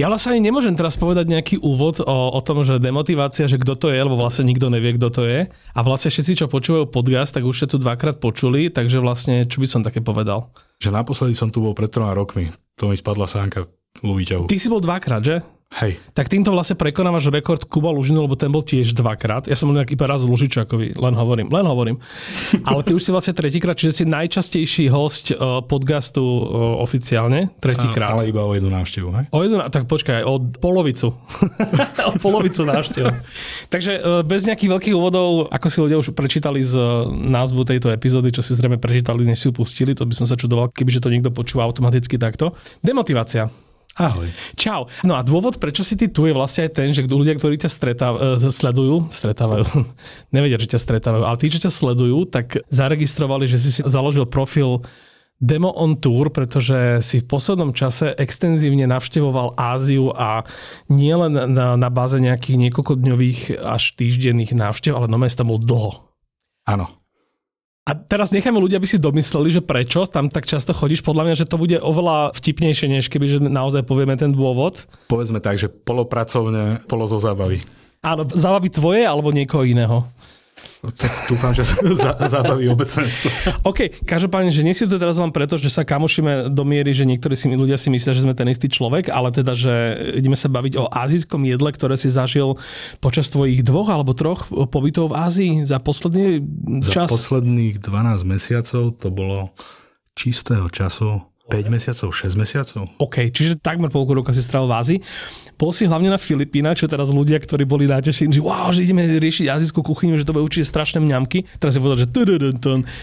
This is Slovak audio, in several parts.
Ja vlastne ani nemôžem teraz povedať nejaký úvod o, o tom, že demotivácia, že kto to je, lebo vlastne nikto nevie, kto to je. A vlastne všetci, čo počúvajú podcast, tak už ste tu dvakrát počuli, takže vlastne, čo by som také povedal? Že naposledy som tu bol pred troma rokmi. To mi spadla sánka vo výťahu. Ty si bol dvakrát, že? Hej. Tak týmto vlastne prekonávaš rekord Kuba Lužinu, lebo ten bol tiež dvakrát. Ja som nejaký iba raz v Lužičakovi, len hovorím, len hovorím. Ale ty už si vlastne tretíkrát, čiže si najčastejší host uh, podcastu uh, oficiálne, tretíkrát. Ale iba o jednu návštevu, hej? O jednu, tak počkaj, o polovicu. o polovicu návštev. Takže uh, bez nejakých veľkých úvodov, ako si ľudia už prečítali z názvu tejto epizódy, čo si zrejme prečítali, než si ju pustili, to by som sa čudoval, kebyže to niekto počúva automaticky takto. Demotivácia. Ahoj. Čau. No a dôvod, prečo si ty tu, je vlastne aj ten, že ľudia, ktorí ťa stretávajú, sledujú, stretávajú, nevedia, že ťa stretávajú, ale tí, čo ťa sledujú, tak zaregistrovali, že si si založil profil Demo on Tour, pretože si v poslednom čase extenzívne navštevoval Áziu a nie len na, na báze nejakých niekoľkodňových až týždenných návštev, ale no tam bol dlho. Áno. A teraz necháme ľudia, aby si domysleli, že prečo tam tak často chodíš. Podľa mňa, že to bude oveľa vtipnejšie, než keby že naozaj povieme ten dôvod. Povedzme tak, že polopracovne, polo zo zábavy. Áno, zábavy tvoje alebo niekoho iného. Tak dúfam, že sa zabaví obecenstvo. OK, každopádne, že nie si to teraz len preto, že sa kamošíme do miery, že niektorí si, ľudia si myslia, že sme ten istý človek, ale teda, že ideme sa baviť o azijskom jedle, ktoré si zažil počas tvojich dvoch alebo troch pobytov v Ázii za posledný čas? Za posledných 12 mesiacov to bolo čistého času 5 mesiacov, 6 mesiacov. OK, čiže takmer polku roka si strávil v Ázii. Bol si hlavne na Filipínach, čo teraz ľudia, ktorí boli natešení, že wow, že ideme riešiť azijskú kuchyňu, že to bude určite strašné mňamky. Teraz si povedal, že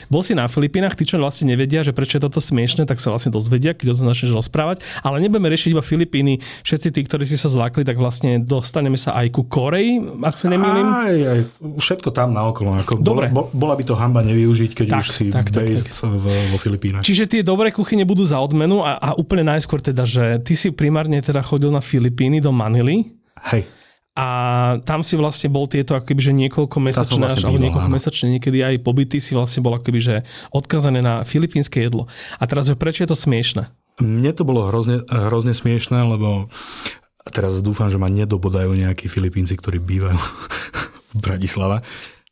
bol si na Filipínach, tí, čo vlastne nevedia, že prečo je toto smiešne, tak sa vlastne dozvedia, keď to začneš rozprávať. Ale nebudeme riešiť iba Filipíny. Všetci tí, ktorí si sa zlákli, tak vlastne dostaneme sa aj ku Koreji, ak sa nemýlim. Aj, aj, všetko tam naokolo. Ako Dobre. Bola, bola by to hamba nevyužiť, keď tak, už si tak, tak, tak. Vo Filipínach. Čiže tie dobré kuchyne budú za odmenu a, a úplne najskôr teda, že ty si primárne teda chodil na Filipíny do Manily. Hej. A tam si vlastne bol tieto akoby, že niekoľko mesačné, vlastne alebo niekoľko mesačné, niekedy aj pobyty si vlastne bol akoby, že odkazané na filipínske jedlo. A teraz, že prečo je to smiešne? Mne to bolo hrozne, hrozne smiešne, lebo teraz dúfam, že ma nedobodajú nejakí Filipínci, ktorí bývajú v Bratislava.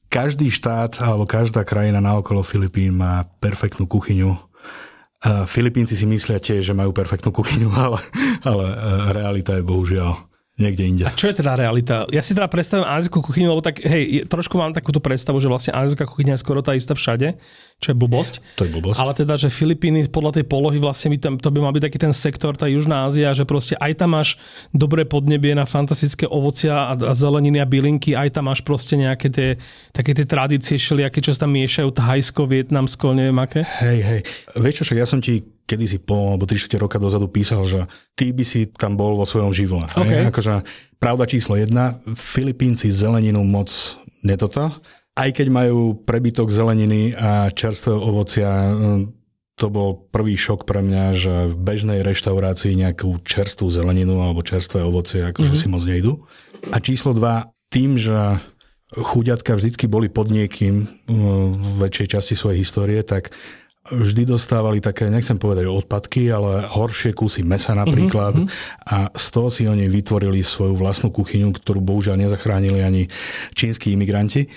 Každý štát alebo každá krajina naokolo Filipín má perfektnú kuchyňu. Filipínci si myslia tiež, že majú perfektnú kuchyňu, ale, ale e, realita je bohužiaľ niekde inde. A čo je teda realita? Ja si teda predstavím azijskú kuchyňu, lebo tak, hej, trošku mám takúto predstavu, že vlastne azijská kuchyňa je skoro tá istá všade, čo je blbosť. To je blbosť. Ale teda, že Filipíny podľa tej polohy vlastne by tam, to by mal byť taký ten sektor, tá Južná Ázia, že proste aj tam máš dobré podnebie na fantastické ovocia a, a zeleniny a bylinky, aj tam máš proste nejaké tie, také tie tradície všelijaké, čo sa tam miešajú, thajsko, vietnamsko, neviem aké. Hej, hej. Vieš čo, ja som ti kedy si po, alebo 3 roka dozadu písal, že ty by si tam bol vo svojom živle. Okay. Akože pravda číslo jedna, Filipínci zeleninu moc netoto. Aj keď majú prebytok zeleniny a čerstvého ovocia, to bol prvý šok pre mňa, že v bežnej reštaurácii nejakú čerstvú zeleninu alebo čerstvé ovocie akože mm-hmm. si moc nejdu. A číslo dva, tým, že chuďatka vždycky boli pod niekým v väčšej časti svojej histórie, tak vždy dostávali také, nechcem povedať odpadky, ale horšie kusy mesa napríklad mm-hmm. a z toho si oni vytvorili svoju vlastnú kuchyňu, ktorú bohužiaľ nezachránili ani čínsky imigranti.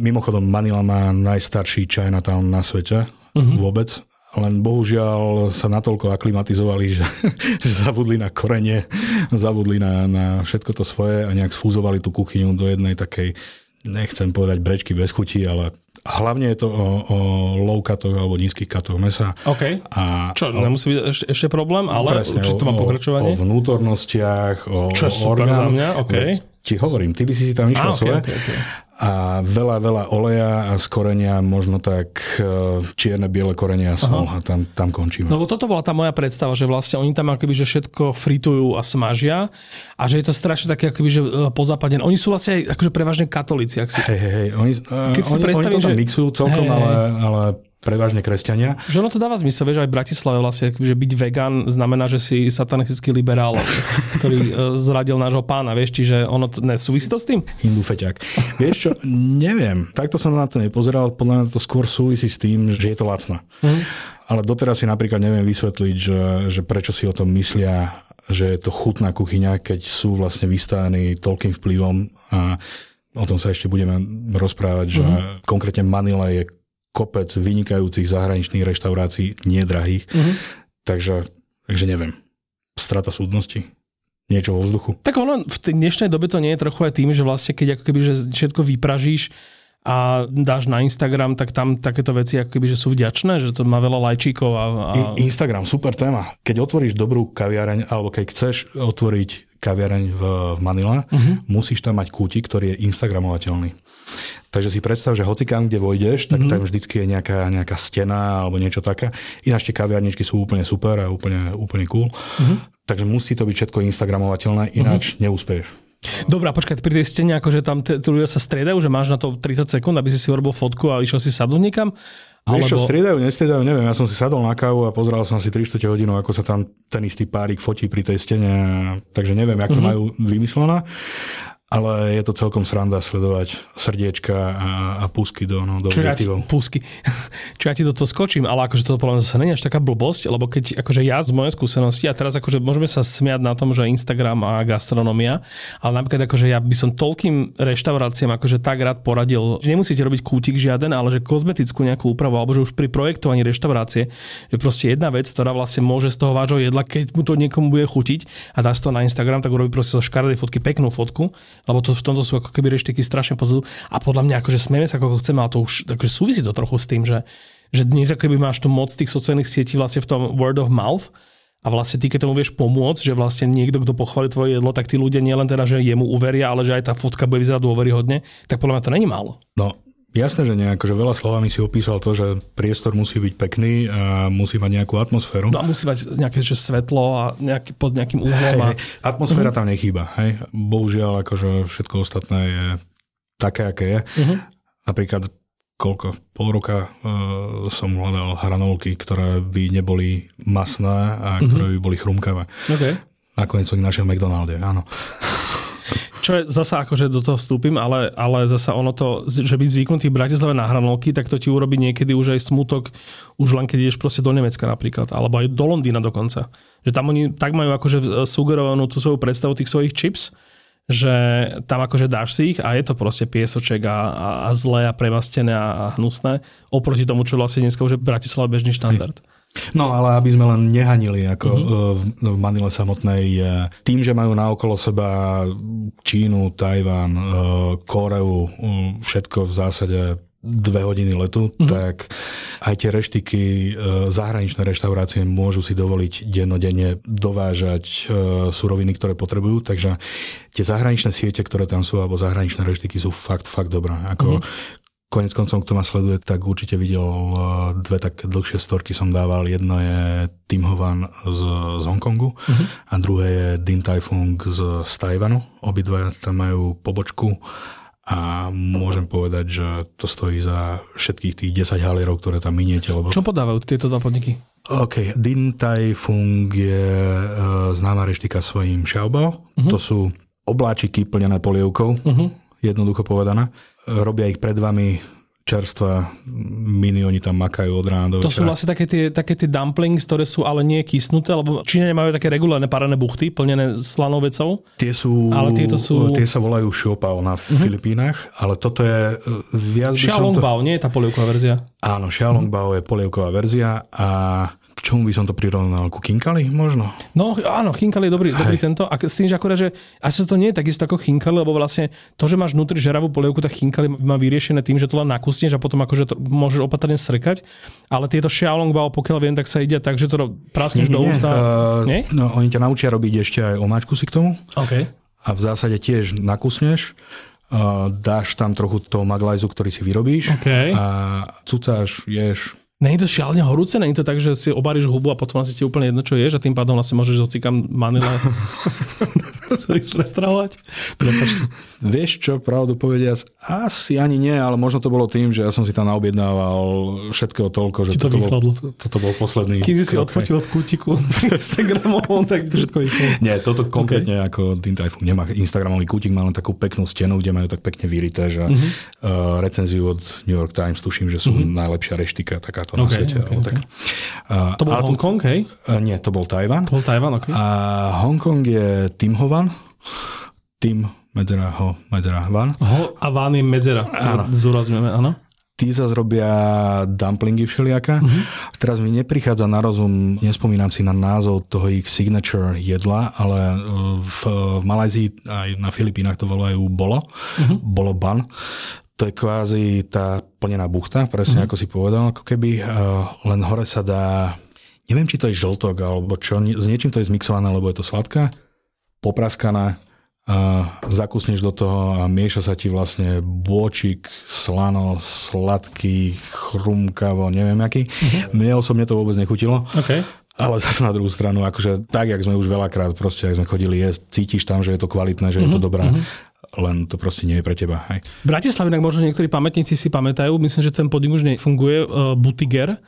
Mimochodom Manila má najstarší Chinatown na svete mm-hmm. vôbec, len bohužiaľ sa natoľko aklimatizovali, že, že zabudli na korene, zabudli na, na všetko to svoje a nejak sfúzovali tú kuchyňu do jednej takej, nechcem povedať brečky bez chutí, ale Hlavne je to o, o low cutoch alebo nízkych katoch mesa. OK. A, Čo, o, nemusí byť ešte, ešte problém, ale presne, určite to má pokračovanie. O, o vnútornostiach, o Čo super orgán, za mňa, OK. Ti hovorím, ty by si si tam išiel svoje. Okay, okay, okay. A veľa, veľa oleja a z korenia možno tak e, čierne, biele korenia a sol a tam, tam končíme. No toto bola tá moja predstava, že vlastne oni tam akoby, že všetko fritujú a smažia a že je to strašne také akoby, že e, pozapadené. Oni sú vlastne aj akože prevažne katolíci. Ak si... Hej, hej, hej. Oni, Keď si oni, oni to tam že... mixujú celkom, hej, ale, ale prevažne kresťania. Že ono to dáva zmysel, vieš, aj v Bratislave vlastne, že byť vegan znamená, že si satanistický liberál, ktorý e, zradil nášho pána, vieš, čiže ono, ne, súvisí to s tým? Hindu feťák. Vieš čo, neviem, takto som na to nepozeral, podľa mňa to skôr súvisí s tým, že je to lacno. Mm. Ale doteraz si napríklad neviem vysvetliť, že, že prečo si o tom myslia, že je to chutná kuchyňa, keď sú vlastne vystavení toľkým vplyvom a o tom sa ešte budeme rozprávať, že mm-hmm. konkrétne Manila je kopec vynikajúcich zahraničných reštaurácií, nie drahých. Mm-hmm. Takže, takže neviem. Strata súdnosti niečo vo vzduchu. Tak ono v dnešnej dobe to nie je trochu aj tým, že vlastne keď ako keby, že všetko vypražíš a dáš na Instagram, tak tam takéto veci ako keby, že sú vďačné, že to má veľa lajčíkov. A, a... Instagram, super téma. Keď otvoríš dobrú kaviareň, alebo keď chceš otvoriť kaviareň v, v Manile, uh-huh. musíš tam mať kútik, ktorý je instagramovateľný. Takže si predstav, že hoci kam, kde vojdeš, tak mm-hmm. tam vždycky je nejaká, nejaká stena alebo niečo také. Ináč tie kaviarničky sú úplne super a úplne, úplne cool. Mm-hmm. Takže musí to byť všetko instagramovateľné, ináč mm-hmm. neúspeješ. Dobre, počkaj, pri tej stene, akože tam tí ľudia sa striedajú, že máš na to 30 sekúnd, aby si si urobil fotku a išiel si sadnúť niekam? Alebo... Vieš čo, striedajú, nestriedajú, neviem. Ja som si sadol na kávu a pozeral som si 3 hodinu, ako sa tam ten istý párik fotí pri tej stene. Takže neviem, ako to mm-hmm. majú vymyslené ale je to celkom sranda sledovať srdiečka a, a pusky do, no, do Čo Ja ti, pusky. Čo ja ti do toho skočím, ale akože toto podľa mňa zase nie až taká blbosť, lebo keď akože ja z mojej skúsenosti, a teraz akože môžeme sa smiať na tom, že Instagram a gastronomia, ale napríklad akože ja by som toľkým reštauráciám akože tak rád poradil, že nemusíte robiť kútik žiaden, ale že kozmetickú nejakú úpravu, alebo že už pri projektovaní reštaurácie, že proste jedna vec, ktorá vlastne môže z toho vášho jedla, keď mu to niekomu bude chutiť a dá to na Instagram, tak urobí proste zo škaredej fotky peknú fotku lebo to, v tomto sú ako keby reštiky strašne pozadu. A podľa mňa akože smieme sa ako chceme, ale to už akože súvisí to trochu s tým, že, že dnes ako keby máš tu moc tých sociálnych sietí vlastne v tom word of mouth, a vlastne ty, keď tomu vieš pomôcť, že vlastne niekto, kto pochváli tvoje jedlo, tak tí ľudia nielen teda, že jemu uveria, ale že aj tá fotka bude vyzerať dôveryhodne, tak podľa mňa to není málo. No, Jasné, že nie. Akože veľa slovami si opísal to, že priestor musí byť pekný a musí mať nejakú atmosféru. No a musí mať nejaké že svetlo a nejaký, pod nejakým uhlom. Hej, a... Atmosféra uh-huh. tam nechýba. Hej. Bohužiaľ, akože všetko ostatné je také, aké je. Uh-huh. Napríklad koľko, pol roka uh, som hľadal hranolky, ktoré by neboli masné a uh-huh. ktoré by boli chrumkavé. Okay. Nakoniec som ich našiel v McDonalde, áno. Čo je zasa akože do toho vstúpim, ale, ale zasa ono to, že byť zvyknutý v Bratislave na hranolky, tak to ti urobí niekedy už aj smutok, už len keď ideš proste do Nemecka napríklad, alebo aj do Londýna dokonca. Že tam oni tak majú akože sugerovanú tú svoju predstavu tých svojich chips, že tam akože dáš si ich a je to proste piesoček a, a, a zlé a premastené a, a hnusné, oproti tomu, čo vlastne dneska už je Bratislava bežný štandard. Hej. No ale aby sme len nehanili ako uh-huh. v Manile samotnej, tým, že majú naokolo seba Čínu, Tajván, e, Koreu, všetko v zásade dve hodiny letu, uh-huh. tak aj tie reštiky, zahraničné reštaurácie môžu si dovoliť dennodenne dovážať suroviny, ktoré potrebujú, takže tie zahraničné siete, ktoré tam sú, alebo zahraničné reštiky sú fakt, fakt dobré. Ako uh-huh. Konec koncom, kto ma sleduje, tak určite videl eh, dve také dlhšie storky som dával. Jedno je Tim Hovan z, z Hongkongu uh-huh. a druhé je Dim Tai Fung z, z Tajvanu. Obidva tam majú pobočku a môžem povedať, že to stojí za všetkých tých 10 halierov, ktoré tam miniete. Lebo... Čo podávajú tieto dva podniky? OK, Din Tai Fung je uh, známa reštika svojím xiaobao. Uh-huh. To sú obláčiky plnené polievkou, uh-huh. jednoducho povedané robia ich pred vami čerstva mini, oni tam makajú od rána do To sú vlastne také tie, také tie dumplings, ktoré sú ale nie kysnuté, lebo Číňania majú také regulárne parené buchty, plnené slanou vecou. Tie sú, ale tieto sú... Tie sa volajú šiopao na uh-huh. Filipínach, ale toto je e, viac by som to... nie je tá polievková verzia. Áno, Xiaolongbao uh-huh. je polievková verzia a k čomu by som to prirovnal? Ku Chinkali možno? No áno, Chinkali je dobrý, dobrý tento. A s tým, že akorát, že asi to nie je takisto ako Chinkali, lebo vlastne to, že máš vnútri žeravú polievku, tak Chinkali má vyriešené tým, že to len nakusneš a potom akože to môžeš opatrne srkať. Ale tieto Xiaolongbao, pokiaľ viem, tak sa ide tak, že to praskneš do ústa. Uh, nie? No, oni ťa naučia robiť ešte aj omáčku si k tomu. Okay. A v zásade tiež nakusneš dáš tam trochu toho maglajzu, ktorý si vyrobíš Okay. a cucáš, ješ. Není to šialene horúce? Není to tak, že si obaríš hubu a potom asi ti úplne jedno, čo ješ a tým pádom vlastne môžeš prestravovať? Prepačte. Vieš čo, pravdu povediac, asi ani nie, ale možno to bolo tým, že ja som si tam naobjednával všetkého toľko, že to toto, bol, vychladlo. toto bol posledný Keď si odfotil v kútiku Instagramovom, tak všetko vyšlo. Nie, toto konkrétne okay. ako Tai Fung nemá Instagramový kútik, má len takú peknú stenu, kde majú tak pekne vyrité, že uh-huh. uh, recenziu od New York Times tuším, že sú uh-huh. najlepšia reštika takáto na. Okay, svete. okay, alebo tak. Uh, To bol Hongkong, hej? Uh, nie, to bol Tajvan. To bol Tajvan, ok. A Hongkong je Tim Hovan. Tim medzera ho, medzera van. Ho a Ván je medzera. Áno. Zúrazňujeme, áno. Tí zase robia dumplingy všelijaká. Mhm. Uh-huh. Teraz mi neprichádza na rozum, nespomínam si na názov toho ich signature jedla, ale uh, v, Malajzii aj na Filipínach to volajú bolo. Uh-huh. Bolo ban. To je kvázi tá plnená buchta, presne uh-huh. ako si povedal, ako keby. Uh, len hore sa dá, neviem, či to je žltok, alebo čo, s niečím to je zmixované, lebo je to sladká, popraskaná, a zakusneš do toho a mieša sa ti vlastne bôčik, slano, sladký, chrumkavo, neviem aký. Uh-huh. Mne osobne to vôbec nechutilo. OK. Ale zase na druhú stranu, akože tak, jak sme už veľakrát, proste, jak sme chodili jesť, cítiš tam, že je to kvalitné, že je to dobré, len to proste nie je pre teba. Hej. V Bratislave, možno niektorí pamätníci si pamätajú, myslím, že ten podnik už nefunguje, uh, Butiger.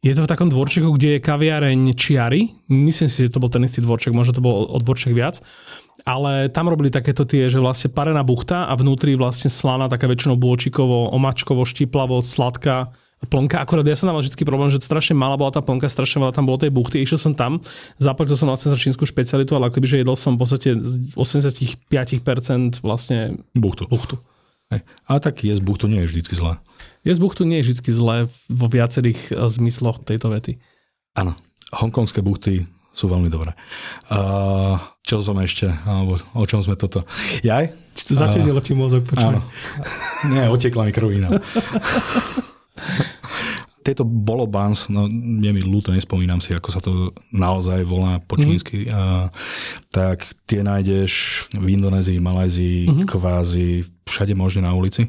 Je to v takom dvorčeku, kde je kaviareň Čiary. Myslím si, že to bol ten istý dvorček, možno to bol o dvorček viac. Ale tam robili takéto tie, že vlastne parená buchta a vnútri vlastne slana, taká väčšinou bôčikovo, omačkovo, štiplavo, sladká plnka. Akorát ja som tam mal vždy problém, že strašne malá bola tá plnka, strašne veľa tam bolo tej buchty. Išiel som tam, zaplatil som vlastne za čínsku špecialitu, ale akoby, že jedol som v podstate z 85% vlastne Buchtu. buchtu. Hej. Ale tak jesť buchtu nie je vždycky zlé. Jesť buchtu nie je vždy zlé vo viacerých eh, zmysloch tejto vety. Áno, hongkongské buchty sú veľmi dobré. Uh, čo som ešte, alebo o čom sme toto? Jaj? Zatenilo ti mozog, počuj. Áno. Nie, otekla mi krvina. Tieto bolo buns, no je mi ľúto, nespomínam si, ako sa to naozaj volá po čínsky, mm. uh, tak tie nájdeš v Indonézii, Malajzii, mm-hmm. kvázi všade možne na ulici.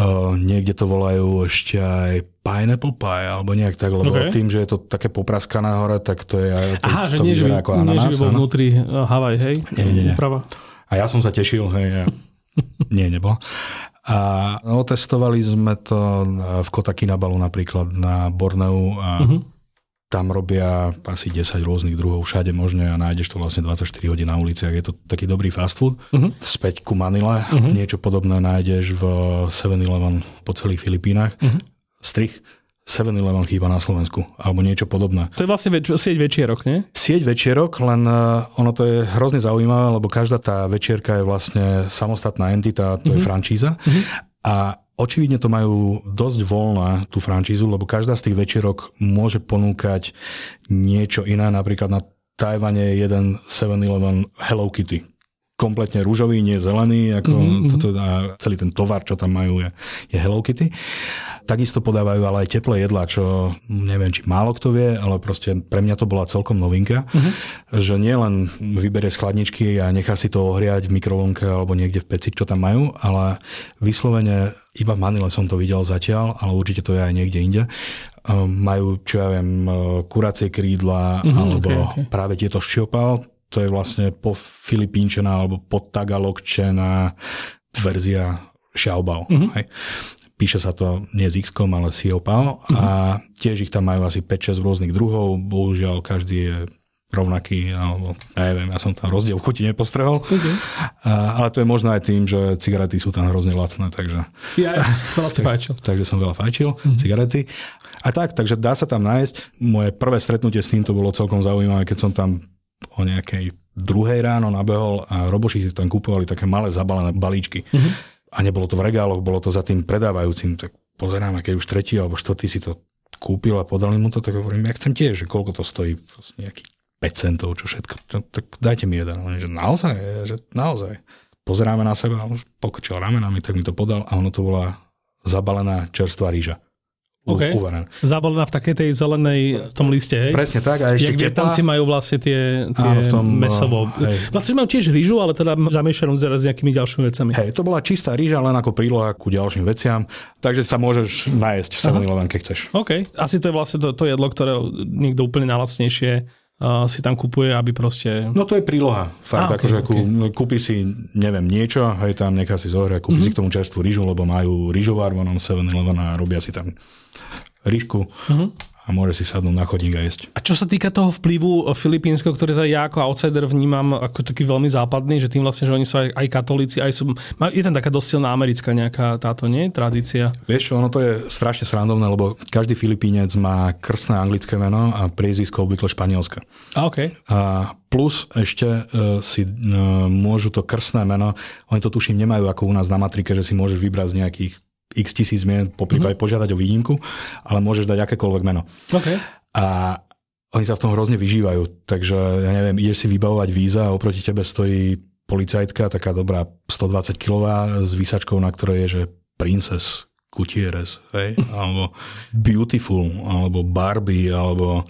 Uh, niekde to volajú ešte aj pineapple pie, alebo nejak tak, lebo Okay. tým, že je to také popraskané hore, tak to je... To, Aha, že to nie, že by, ako nie, že ananás, by bol áno. vnútri eh, Havaj, hej? Nie, nie, nie. Úprava. A ja som sa tešil, hej, ja. nie, nebolo. A otestovali sme to v Kota Kinabalu napríklad na Borneu a uh-huh. tam robia asi 10 rôznych druhov všade možné a nájdeš to vlastne 24 hodín na uliciach. Je to taký dobrý fast food. Uh-huh. Späť ku Manile. Uh-huh. Niečo podobné nájdeš v 7-Eleven po celých Filipínach. Uh-huh. Strich 7-Eleven chýba na Slovensku. Alebo niečo podobné. To je vlastne več- sieť večierok, nie? Sieť večierok, len uh, ono to je hrozne zaujímavé, lebo každá tá večierka je vlastne samostatná entita, to mm-hmm. je francíza. Mm-hmm. A očividne to majú dosť voľná, tú francízu, lebo každá z tých večierok môže ponúkať niečo iné. Napríklad na Tajvane je jeden 7-Eleven Hello Kitty kompletne rúžový, nie zelený, ako mm-hmm. toto, a celý ten tovar, čo tam majú, je, je Hello Kitty. Takisto podávajú ale aj teplé jedlá, čo neviem, či málo kto vie, ale proste pre mňa to bola celkom novinka, mm-hmm. že nie len vyberie z chladničky a nechá si to ohriať v mikrovlnke alebo niekde v peci, čo tam majú, ale vyslovene iba v Manile som to videl zatiaľ, ale určite to je aj niekde inde. Um, majú, čo ja viem, uh, kuracie krídla mm-hmm, alebo okay, okay. práve tieto ščiopal, to je vlastne po filipínčená alebo po tagalogčená verzia xiaobao. Mm-hmm. Hej. Píše sa to nie s x ale xiaopao mm-hmm. a tiež ich tam majú asi 5-6 rôznych druhov. Bohužiaľ, každý je rovnaký, alebo ja neviem, ja som tam rozdiel chuti nepostrehol. Okay. A, ale to je možno aj tým, že cigarety sú tam hrozne lacné, takže... Ja, veľa si fajčil. takže som veľa fajčil, mm-hmm. cigarety. A tak, takže dá sa tam nájsť. Moje prvé stretnutie s týmto bolo celkom zaujímavé, keď som tam o nejakej druhej ráno nabehol a roboši si tam kúpovali také malé zabalené balíčky. Mm-hmm. A nebolo to v regáloch, bolo to za tým predávajúcim. Tak pozerám, a keď už tretí alebo štvrtý si to kúpil a podali mu to, tak hovorím, ja chcem tiež, že koľko to stojí, vlastne nejaký 5 centov, čo všetko. Tak dajte mi jeden. On, že naozaj, že naozaj. Pozeráme na seba, už pokrčil ramenami, tak mi to podal a ono to bola zabalená čerstvá rýža. Okay. uvarené. Zabalená v takej tej zelenej v tom liste, hej? Presne tak a ešte Jak Vietnamci majú vlastne tie, tie Áno, v tom, mesovo. hej. Vlastne majú tiež rýžu, ale teda zamiešanú s s nejakými ďalšími vecami. Hej, to bola čistá rýža, len ako príloha ku ďalším veciam, takže sa môžeš najesť v 7 keď chceš. OK. Asi to je vlastne to, to jedlo, ktoré niekto úplne najlacnejšie si tam kupuje, aby proste... No to je príloha. Fakt, Á, akože ok, kú, kúpi si, neviem, niečo, hej, tam nechá si zohrať, kúpi mm-hmm. si k tomu čerstvú rýžu, lebo majú rýžovár, vonom 7-Eleven a robia si tam rýžku mm-hmm. A môže si sadnúť na chodník a jesť. A čo sa týka toho vplyvu filipínskeho, ktorý teda ja ako outsider vnímam ako taký veľmi západný, že tým vlastne, že oni sú aj, aj katolíci, aj sú... Je tam taká dosť silná americká nejaká táto, nie? Tradícia. Vieš čo, ono to je strašne srandovné, lebo každý Filipínec má krstné anglické meno a priezvisko obvykle španielska. A OK. A plus ešte e, si e, môžu to krstné meno, oni to tuším nemajú ako u nás na matrike, že si môžeš vybrať z nejakých x tisíc mien, po prípade mm-hmm. požiadať o výnimku, ale môžeš dať akékoľvek meno. OK. A oni sa v tom hrozne vyžívajú, takže ja neviem, ideš si vybavovať víza a oproti tebe stojí policajtka, taká dobrá 120 kilová s výsačkou, na ktorej je, že Princess Gutierrez, hej? alebo Beautiful, alebo Barbie, alebo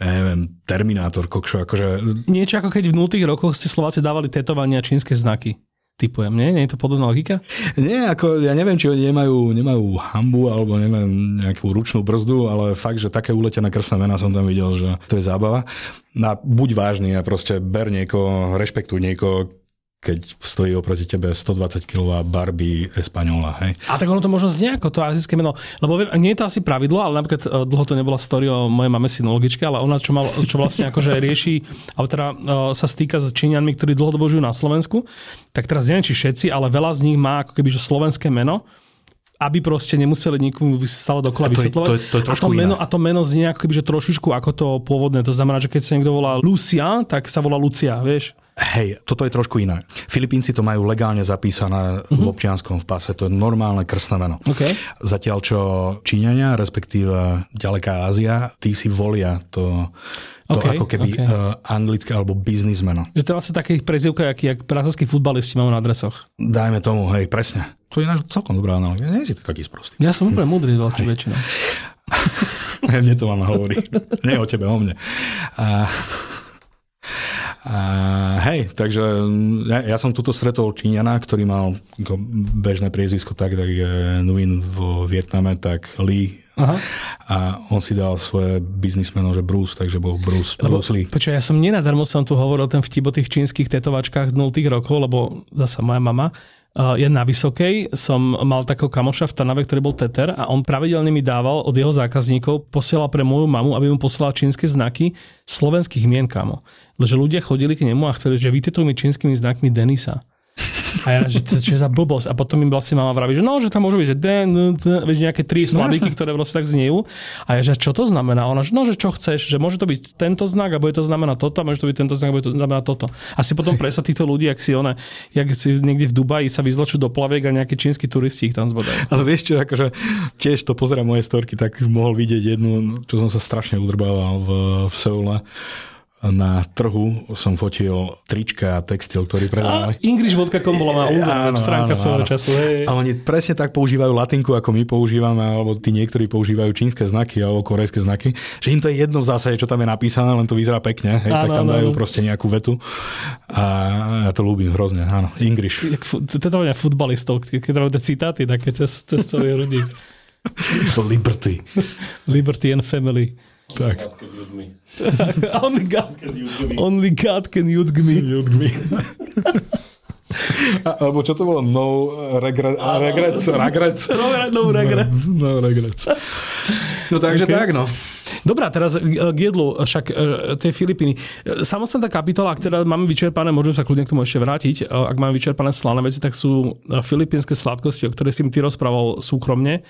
ja neviem, Terminátor, kokšo, akože Niečo ako keď v 0 rokoch ste Slováci dávali tetovania čínske znaky. Typujem, nie? Nie je to podobná logika? Nie, ako ja neviem, či oni nemajú, nemajú hambu alebo neviem, nejakú ručnú brzdu, ale fakt, že také uletené krstné mená som tam videl, že to je zábava. A buď vážny a proste ber niekoho, rešpektuj niekoho, keď stojí oproti tebe 120 kg Barbie Española, hej. A tak ono to možno znie ako to azijské meno. Lebo viem, nie je to asi pravidlo, ale napríklad e, dlho to nebola story o mojej mame synologičke, ale ona čo, mal, čo vlastne akože rieši, alebo teda e, sa stýka s Číňanmi, ktorí dlhodobo žijú na Slovensku, tak teraz neviem, či všetci, ale veľa z nich má ako keby že slovenské meno aby proste nemuseli nikomu stále dokola A to je- vysvetľovať. to je- to je a, to meno, iné. a to meno znie ako keby, že trošičku ako to pôvodné. To znamená, že keď sa niekto volá Lucia, tak sa volá Lucia, vieš? Hej, toto je trošku iné. Filipínci to majú legálne zapísané v občianskom v pase, to je normálne krstné meno. OK. Zatiaľ čo Číňania, respektíve ďaleká Ázia, tí si volia to, to OK, ako keby OK. uh, anglické alebo biznis meno. Že to je vlastne také prezivka, aký jak brazilskí futbalisti majú na adresoch. Dajme tomu, hej, presne. To je ináč celkom dobrá analogia. Nie si ty taký sprostý. Ja som úplne múdry veľkú väčšinou. Mne to mám hovorí. Nie o tebe, o mne. A, a, hej, takže mm, ja, ja som tuto stretol Číňana, ktorý mal bežné priezvisko tak, tak Nguyen vo Vietname, tak Lee. Aha. A on si dal svoje biznismeno, že Bruce, takže bol Bruce, Bruce Lee. Počkaj, ja som nenadarmo som tu hovoril ten vtip o tých čínskych tetovačkách z 0 rokov, lebo zasa moja mama uh, je na Vysokej, som mal takého kamoša v Trnave, ktorý bol teter a on pravidelne mi dával od jeho zákazníkov, posielal pre moju mamu, aby mu poslala čínske znaky slovenských mien, kamo. Že ľudia chodili k nemu a chceli, že vytetuj mi čínskymi znakmi Denisa. A ja, že to je za blbosť. A potom mi vlastne mama vraví, že no, že tam môžu byť, že den, vieš, nejaké tri slabiky, ktoré vlastne tak zniejú. A ja, že čo to znamená? Ona, že no, že čo chceš, že môže to byť tento znak a bude to znamená toto, a môže to byť tento znak a bude to znamená toto. A si potom presa týchto ľudí, ak si one, jak si niekde v Dubaji sa vyzločú do plaviek a nejakí čínsky turisti ich tam zbodajú. Ale vieš čo, akože tiež to pozerám moje storky, tak mohol vidieť jednu, čo som sa strašne udrbával v, v Seule. Na trhu som fotil trička a textil, ktorý predávali. English.com bola má Áno, stránka svojho času. Hej. A oni presne tak používajú latinku, ako my používame, alebo tí niektorí používajú čínske znaky alebo korejské znaky, že im to je jedno v zásade, čo tam je napísané, len to vyzerá pekne, hej, Áno, tak tam áno, dajú áno. proste nejakú vetu. A ja to ľúbim hrozne, áno. English. Fu- tetovania futbalistov, keď robíte citáty také cez, cez ľudí. Liberty. Liberty and family. Tak. only, God, only God can judg me. A, alebo čo to bolo? No regret, regrets, regrets. No, no regrets. No, regrets. No takže Okay. tak, no. Dobrá, teraz k jedlu, však e, tie Filipíny. E, Samostatná kapitola, ak teda máme vyčerpané, môžem sa kľudne k tomu ešte vrátiť, e, ak máme vyčerpané slané veci, tak sú filipínske sladkosti, o ktorých si mi ty rozprával súkromne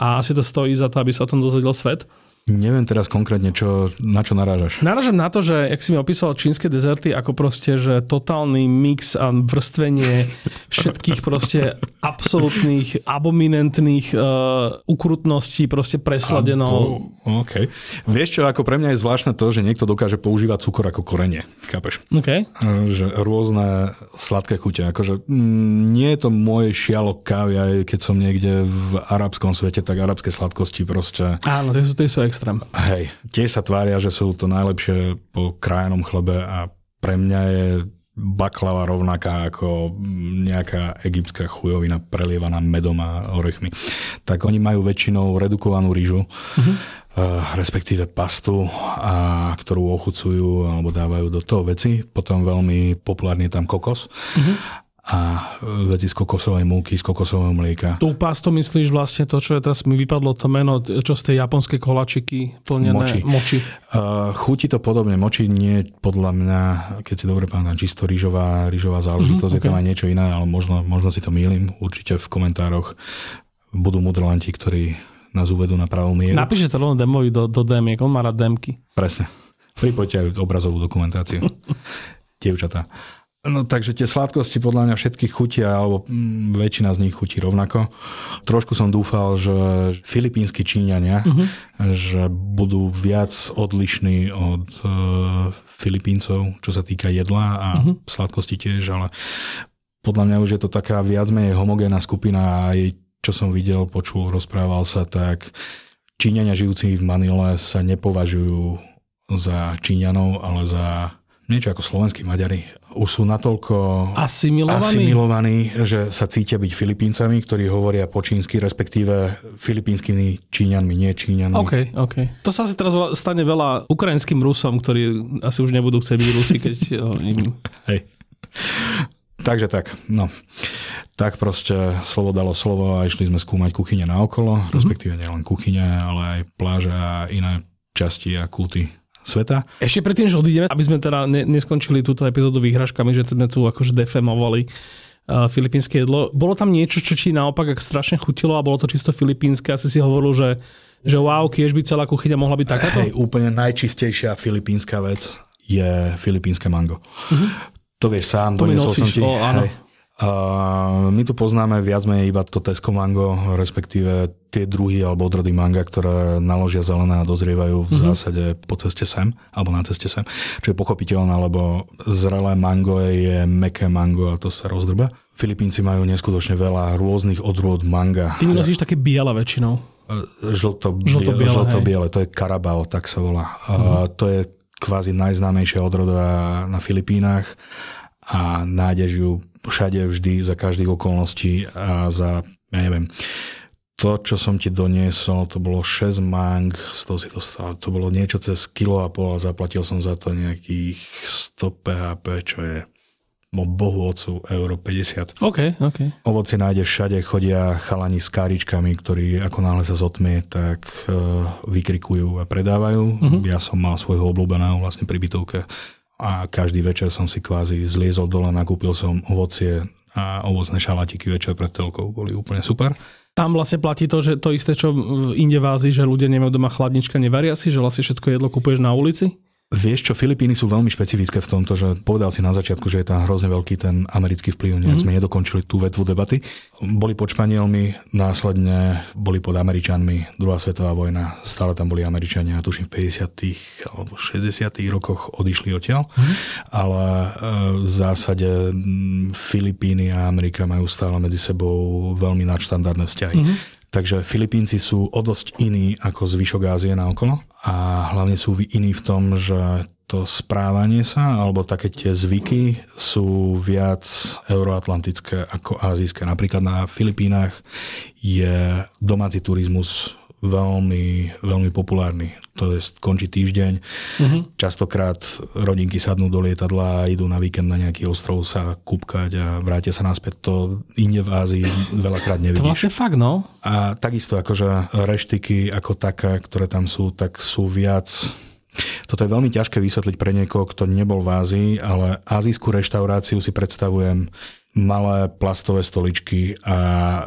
a asi to stojí za to, aby sa o tom dozvedel svet. Neviem teraz konkrétne, čo, na čo narážaš. Narážam na to, že, jak si mi opísal čínske dezerty, ako proste, že totálny mix a vrstvenie všetkých proste absolútnych, abominentných uh, ukrutností proste presladeno. Abo, OK. Vieš čo, ako pre mňa je zvláštne to, že niekto dokáže používať cukor ako korenie. Chápeš? OK. Že rôzne sladké chute. Akože, mm, nie je to môj šialok kávy, aj keď som niekde v arabskom svete, tak arabské sladkosti proste... Áno, tie sú, tie sú extrém. Hej, tiež sa tvária, že sú to najlepšie po krajanom chlebe a pre mňa je baklava rovnaká ako nejaká egyptská chujovina prelievaná medom a orechmi. Tak oni majú väčšinou redukovanú rýžu, uh-huh. respektíve pastu, a, ktorú ochucujú alebo dávajú do toho veci. Potom veľmi populárny je tam kokos. Uh-huh a veci z kokosovej múky, z kokosového mlieka. Tu pasto myslíš vlastne to, čo je teraz mi vypadlo to meno, čo z tej japonskej kolačiky plnené moči. moči. Uh, chutí to podobne. Moči nie podľa mňa, keď si dobre pamätám, čisto rýžová, rýžová záležitosť, mm-hmm, okay. je tam aj niečo iné, ale možno, možno si to mýlim. Určite v komentároch budú mudrlanti, ktorí nás uvedú na pravú mieru. Napíšte to len demovi do, do demiek, on má rád demky. Presne. Pripojte aj obrazovú dokumentáciu. Dievčatá. No takže tie sladkosti podľa mňa všetkých chutia, alebo mm, väčšina z nich chutí rovnako. Trošku som dúfal, že filipínsky Číňania, uh-huh. že budú viac odlišní od uh, Filipíncov, čo sa týka jedla a uh-huh. sladkosti tiež, ale podľa mňa už je to taká viac menej homogénna skupina a aj čo som videl, počul, rozprával sa, tak Číňania žijúci v Manile sa nepovažujú za Číňanov, ale za niečo ako slovenskí Maďari už sú natoľko asimilovaní? asimilovaní, že sa cítia byť Filipíncami, ktorí hovoria po čínsky, respektíve filipínskymi Číňanmi, nie Číňanmi. OK, OK. To sa asi teraz stane veľa ukrajinským Rusom, ktorí asi už nebudú chcieť byť Rusi, keď. Hej. Takže tak, no. Tak proste slovo dalo slovo a išli sme skúmať kuchyne naokolo, mm-hmm. respektíve nielen kuchyne, ale aj pláže a iné časti a kulty sveta. Ešte predtým, že odídeme, aby sme teda ne, neskončili túto epizódu výhražkami, že teda tu akože defemovali uh, filipínske jedlo. Bolo tam niečo, čo ti naopak strašne chutilo a bolo to čisto filipínske. Asi si hovoril, že, že wow, kiež by celá kuchyňa mohla byť takáto? Hej, úplne najčistejšia filipínska vec je filipínske mango. Uh-huh. To vieš sám, to nosíš, som ti. O, áno. Hej, my tu poznáme viac menej iba to Tesco mango, respektíve tie druhy alebo odrody manga, ktoré naložia zelené a dozrievajú v mm-hmm. zásade po ceste sem, alebo na ceste sem, čo je pochopiteľné, lebo zrelé mango je meké mango a to sa rozdrba. Filipínci majú neskutočne veľa rôznych odrôd manga. Ty mi nosíš také biele väčšinou. Žlto-biele, žlto-biele, to je karabao, tak sa volá. Mm-hmm. Uh, to je kvázi najznámejšia odroda na Filipínach a nájdeš ju všade, vždy, za každých okolností a za, ja neviem, to, čo som ti doniesol, to bolo 6 mang, z toho si to stalo, to bolo niečo cez kilo a pol a zaplatil som za to nejakých 100 PHP, čo je mo bohu ocu euro 50. OK, OK. Ovoci nájdeš všade, chodia chalani s káričkami, ktorí ako náhle sa zotmie, tak uh, vykrikujú a predávajú. Uh-huh. Ja som mal svojho obľúbeného vlastne pri bytovke a každý večer som si kvázi zliezol dole, nakúpil som ovocie a ovocné šalatiky večer pred telkou, boli úplne super. Tam vlastne platí to, že to isté, čo inde v Ázii, že ľudia nemajú doma chladnička, nevaria si, že vlastne všetko jedlo kupuješ na ulici? Vieš čo, Filipíny sú veľmi špecifické v tomto, že povedal si na začiatku, že je tam hrozne veľký ten americký vplyv, nejak mm-hmm. sme nedokončili tú vetvu debaty. Boli pod Španielmi, následne boli pod Američanmi, druhá svetová vojna, stále tam boli Američania, tuším v 50. alebo 60. rokoch odišli odtiaľ, mm-hmm. ale e, v zásade Filipíny a Amerika majú stále medzi sebou veľmi nadštandardné vzťahy. Mm-hmm. Takže Filipínci sú o dosť iní ako zvyšok Ázie na okolo a hlavne sú iní v tom, že to správanie sa alebo také tie zvyky sú viac euroatlantické ako azijské. Napríklad na Filipínach je domáci turizmus veľmi, veľmi populárny. To je, končí týždeň. Uh-huh. Častokrát rodinky sadnú do lietadla a idú na víkend na nejaký ostrov sa kúpkať a vrátia sa naspäť. To inde v Ázii veľakrát nevidíš. To vlastne fakt, no. A takisto akože reštiky ako taká, ktoré tam sú, tak sú viac toto je veľmi ťažké vysvetliť pre niekoho, kto nebol v Ázii, ale azijskú reštauráciu si predstavujem malé plastové stoličky a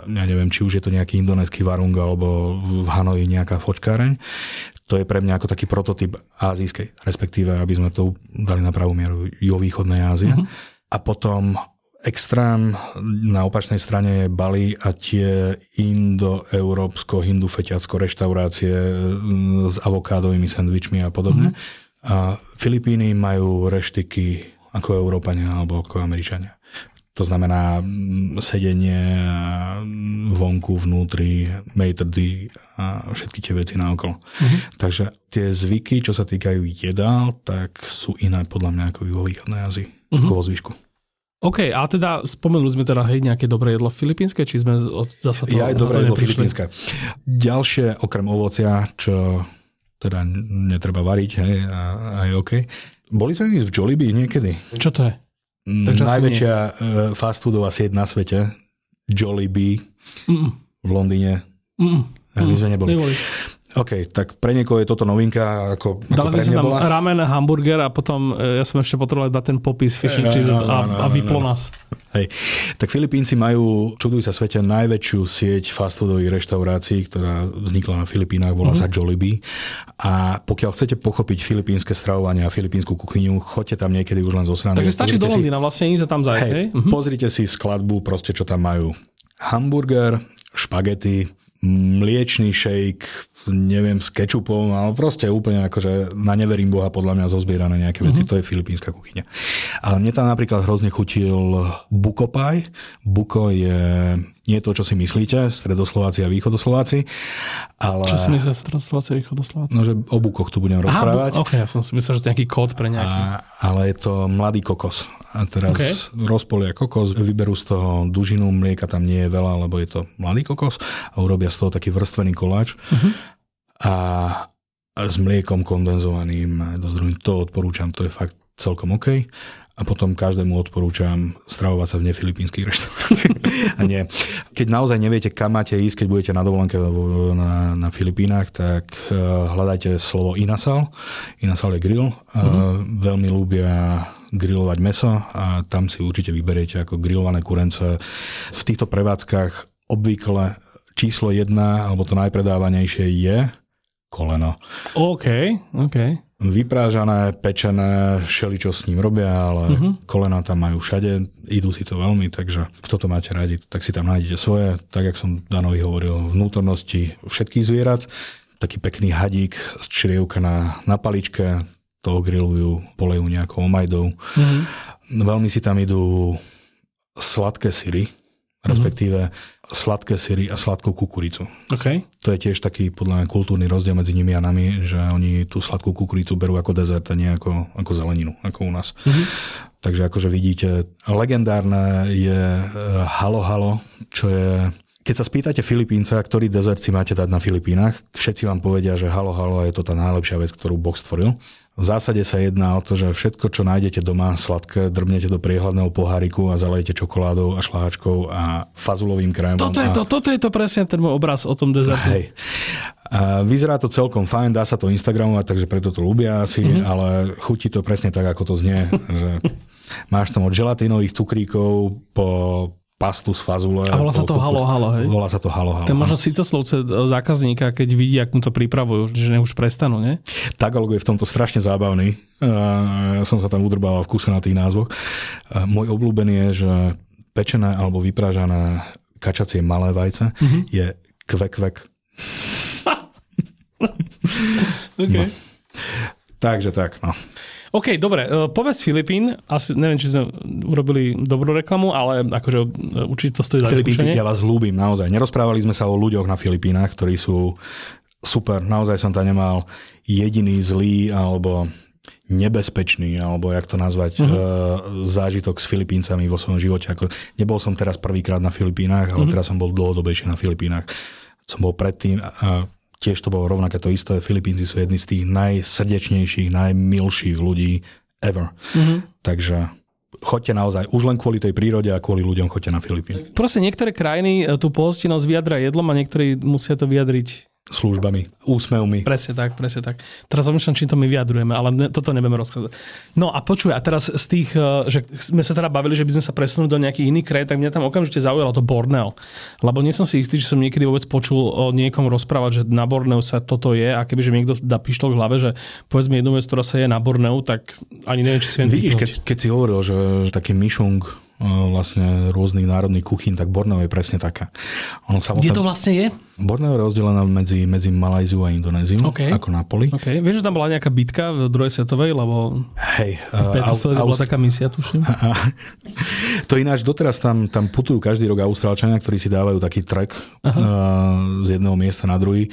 ja neviem, či už je to nejaký indonésky varung alebo v Hanoji nejaká fočkáreň. To je pre mňa ako taký prototyp azijskej, respektíve, aby sme to dali na pravú mieru, juhovýchodnej Ázie. Uh-huh. A potom extrém na opačnej strane je Bali a tie indo-európsko, hindu-feťacko reštaurácie s avokádovými sendvičmi a podobne. Uh-huh. A Filipíny majú reštiky ako Európania alebo ako Američania. To znamená mm, sedenie vonku, vnútri, metrdy a všetky tie veci naokolo. Uh-huh. Takže tie zvyky, čo sa týkajú jedál, tak sú iné podľa mňa ako v juhovýchodnej Ázii, ako vo zvyšku. OK, a teda spomenuli sme teda hej nejaké dobré jedlo filipínske, či sme zase to... Ja aj dobré jedlo filipínske. Ďalšie, okrem ovocia, čo teda netreba variť, hej, a, aj OK. Boli sme v Jollibee niekedy? Čo to je? Mm, Takže najväčšia uh, fast foodová sieť na svete, Jollibee Mm-mm. v Londýne. Mm-mm. A my sme neboli. neboli. OK, tak pre niekoho je toto novinka, ako, ako pre mňa bola. ramen, hamburger a potom e, ja som ešte potreboval dať ten popis fish and chips a, a vyplo nás. Hej. Tak Filipínci majú, čudujú sa svete, najväčšiu sieť fast foodových reštaurácií, ktorá vznikla na Filipínach, volá mm-hmm. sa Jollibee. A pokiaľ chcete pochopiť filipínske stravovanie a filipínsku kuchyňu, choďte tam niekedy už len zo srandy. Takže stačí do Londýna, vlastne ísť tam zajsť, hej, hej? Mm-hmm. Pozrite si skladbu, proste čo tam majú. Hamburger, špagety, mliečný shake, neviem, s kečupom, ale proste úplne akože na neverím Boha podľa mňa zozbierané nejaké veci, mm-hmm. to je filipínska kuchyňa. Ale mne tam napríklad hrozne chutil buko pie. Buko je nie to, čo si myslíte, stredoslováci a východoslováci, ale... Čo si myslíte, stredoslováci a východoslováci? No, že o bukoch tu budem rozprávať. Aha, ok, ja som si myslel, že to je nejaký kód pre nejaký... A, ale je to mladý kokos. A teraz okay. rozpolia kokos, vyberú z toho dužinu, mlieka tam nie je veľa, lebo je to mladý kokos a urobia z toho taký vrstvený koláč. Uh-huh. A s mliekom kondenzovaným dosť druhým. To odporúčam, to je fakt celkom OK a potom každému odporúčam stravovať sa v nefilipínskych reštauráciách. a nie. Keď naozaj neviete, kam máte ísť, keď budete na dovolenke na, na Filipínach, tak uh, hľadajte slovo inasal. Inasal je grill. Mm-hmm. Uh, veľmi ľúbia grilovať meso a tam si určite vyberiete ako grillované kurence. V týchto prevádzkach obvykle číslo jedna, alebo to najpredávanejšie je koleno. OK, OK vyprážané, pečené, všeli čo s ním robia, ale uh-huh. kolena tam majú všade, idú si to veľmi, takže kto to máte radi, tak si tam nájdete svoje, tak jak som Danovi hovoril, vnútornosti všetkých zvierat, taký pekný hadík z črievka na, na paličke, to grillujú, polejú nejakou omajdou. Uh-huh. Veľmi si tam idú sladké syry, respektíve sladké syry a sladkú kukuricu. Okay. To je tiež taký podľa mňa kultúrny rozdiel medzi nimi a nami, že oni tú sladkú kukuricu berú ako dezert a nie ako, ako zeleninu, ako u nás. Mm-hmm. Takže akože vidíte, legendárne je eh, halo halo, čo je keď sa spýtate Filipínca, ktorý dezert si máte dať na Filipínach, všetci vám povedia, že halo halo je to tá najlepšia vec, ktorú Boh stvoril. V zásade sa jedná o to, že všetko, čo nájdete doma sladké, drbnete do priehľadného poháriku a zalejete čokoládou a šláčkou a fazulovým krémom. Toto je, to, toto je to presne ten môj obraz o tom dezertu. Hej. A vyzerá to celkom fajn, dá sa to Instagramovať, takže preto to ľúbia asi, mm-hmm. ale chutí to presne tak, ako to znie. že máš tam od želatínových cukríkov po pastu z fazule. A volá sa to halo halo, hej? Volá sa to halo halo. To je možno slovce zákazníka, keď vidí, ak mu to pripravujú, že ne už prestanú, nie? Tagalog je v tomto strašne zábavný. Ja som sa tam udrbával v kuse na tých názvoch. Môj obľúbený je, že pečené alebo vypražané kačacie malé vajce mm-hmm. je kvek-kvek. okay. no. Takže tak, no. OK, dobre, e, povedz Filipín, asi neviem, či sme urobili dobrú reklamu, ale akože e, určite to stojí za Filipínci, ja vás ľúbim, naozaj. Nerozprávali sme sa o ľuďoch na Filipínach, ktorí sú super, naozaj som tam nemal jediný zlý alebo nebezpečný, alebo jak to nazvať, uh-huh. zážitok s Filipíncami vo svojom živote. Ako, nebol som teraz prvýkrát na Filipínach, ale uh-huh. teraz som bol dlhodobejšie na Filipínach. Som bol predtým a tiež to bolo rovnaké to isté. Filipínci sú jedni z tých najsrdečnejších, najmilších ľudí ever. Mm-hmm. Takže choďte naozaj už len kvôli tej prírode a kvôli ľuďom choďte na Filipíny. Proste niektoré krajiny e, tú pohostinnosť vyjadra jedlom a niektorí musia to vyjadriť službami, úsmevmi. Presne tak, presne tak. Teraz zamýšľam, či to my vyjadrujeme, ale ne, toto nebudeme rozkázať. No a počuj, a teraz z tých, eh, že sme sa teda bavili, že by sme sa presunuli do nejakých iných krajín, tak mňa tam okamžite zaujalo to Borneo. Lebo nie som si istý, že som niekedy vôbec počul o niekom rozprávať, že na Borneu sa toto je a kebyže mi niekto dá pištol k hlave, že povedz mi jednu vec, ktorá sa je na Borneu, tak ani neviem, či si viem Vidíš, keď, keď si hovoril, že, že taký myšung vlastne rôznych národných kuchín, tak Borneo je presne taká. Ono samotné... Kde to vlastne je? Borneo je rozdelené medzi, medzi Malajziu a Indonéziu, okay. ako Napoli. Okay. Vieš, že tam bola nejaká bitka v druhej svetovej, lebo Hej, v Petrofelde uh, bola taká misia, tuším. to ináč doteraz tam, tam putujú každý rok Austrálčania, ktorí si dávajú taký trek uh, z jedného miesta na druhý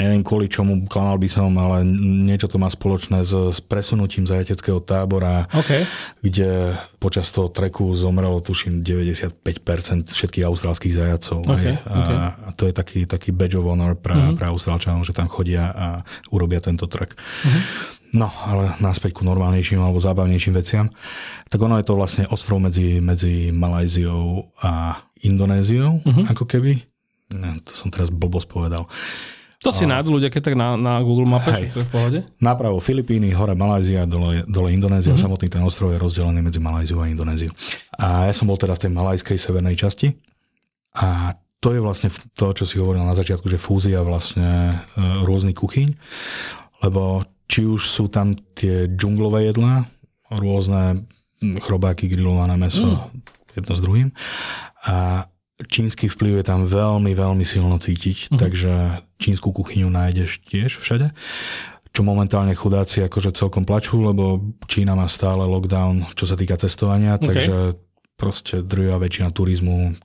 neviem kvôli čomu, klamal by som, ale niečo to má spoločné s, s presunutím zajateckého tábora, okay. kde počas toho treku zomrelo, tuším, 95% všetkých austrálskych zajacov. Okay, a, okay. a to je taký, taký badge of honor pre, uh-huh. pre austrálčanov, že tam chodia a urobia tento trek. Uh-huh. No, ale náspäť ku normálnejším alebo zábavnejším veciam. Tak ono je to vlastne ostrov medzi, medzi Malajziou a Indonéziou, uh-huh. ako keby. Ne, to som teraz blbosť povedal. To si a... nájdu ľudia, keď tak na, na Google mape, Hej. to je v pohode? Napravo Filipíny, hore Malajzia, dole, dole Indonézia. Mm-hmm. Samotný ten ostrov je rozdelený medzi Malajziou a Indonéziou. A ja som bol teda v tej malajskej severnej časti. A to je vlastne to, čo si hovoril na začiatku, že fúzia vlastne e, rôznych kuchyň. Lebo či už sú tam tie džunglové jedlá, rôzne chrobáky, grillované meso, mm. jedno s druhým. A čínsky vplyv je tam veľmi, veľmi silno cítiť, mm-hmm. takže čínsku kuchyňu nájdeš tiež všade čo momentálne chudáci akože celkom plačú, lebo Čína má stále lockdown, čo sa týka cestovania, okay. takže proste druhá väčšina turizmu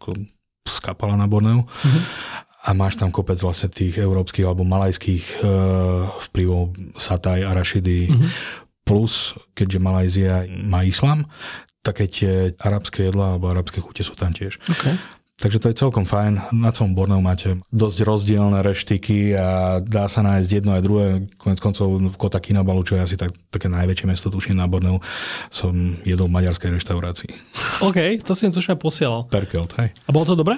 skapala na Borneu. Mm-hmm. A máš tam kopec vlastne tých európskych alebo malajských e, vplyvov Sataj a Rašidy. Mm-hmm. Plus, keďže Malajzia má islam, také tie arabské jedlá alebo arabské chute sú tam tiež. Okay. Takže to je celkom fajn. Na celom Borneu máte dosť rozdielne reštiky a dá sa nájsť jedno aj druhé. Konec koncov v Kota Kinabalu, čo je asi tak, také najväčšie mesto, tuším na Borneu, som jedol v maďarskej reštaurácii. OK, to si to aj posielal. Perkelt, hej. A bolo to dobré?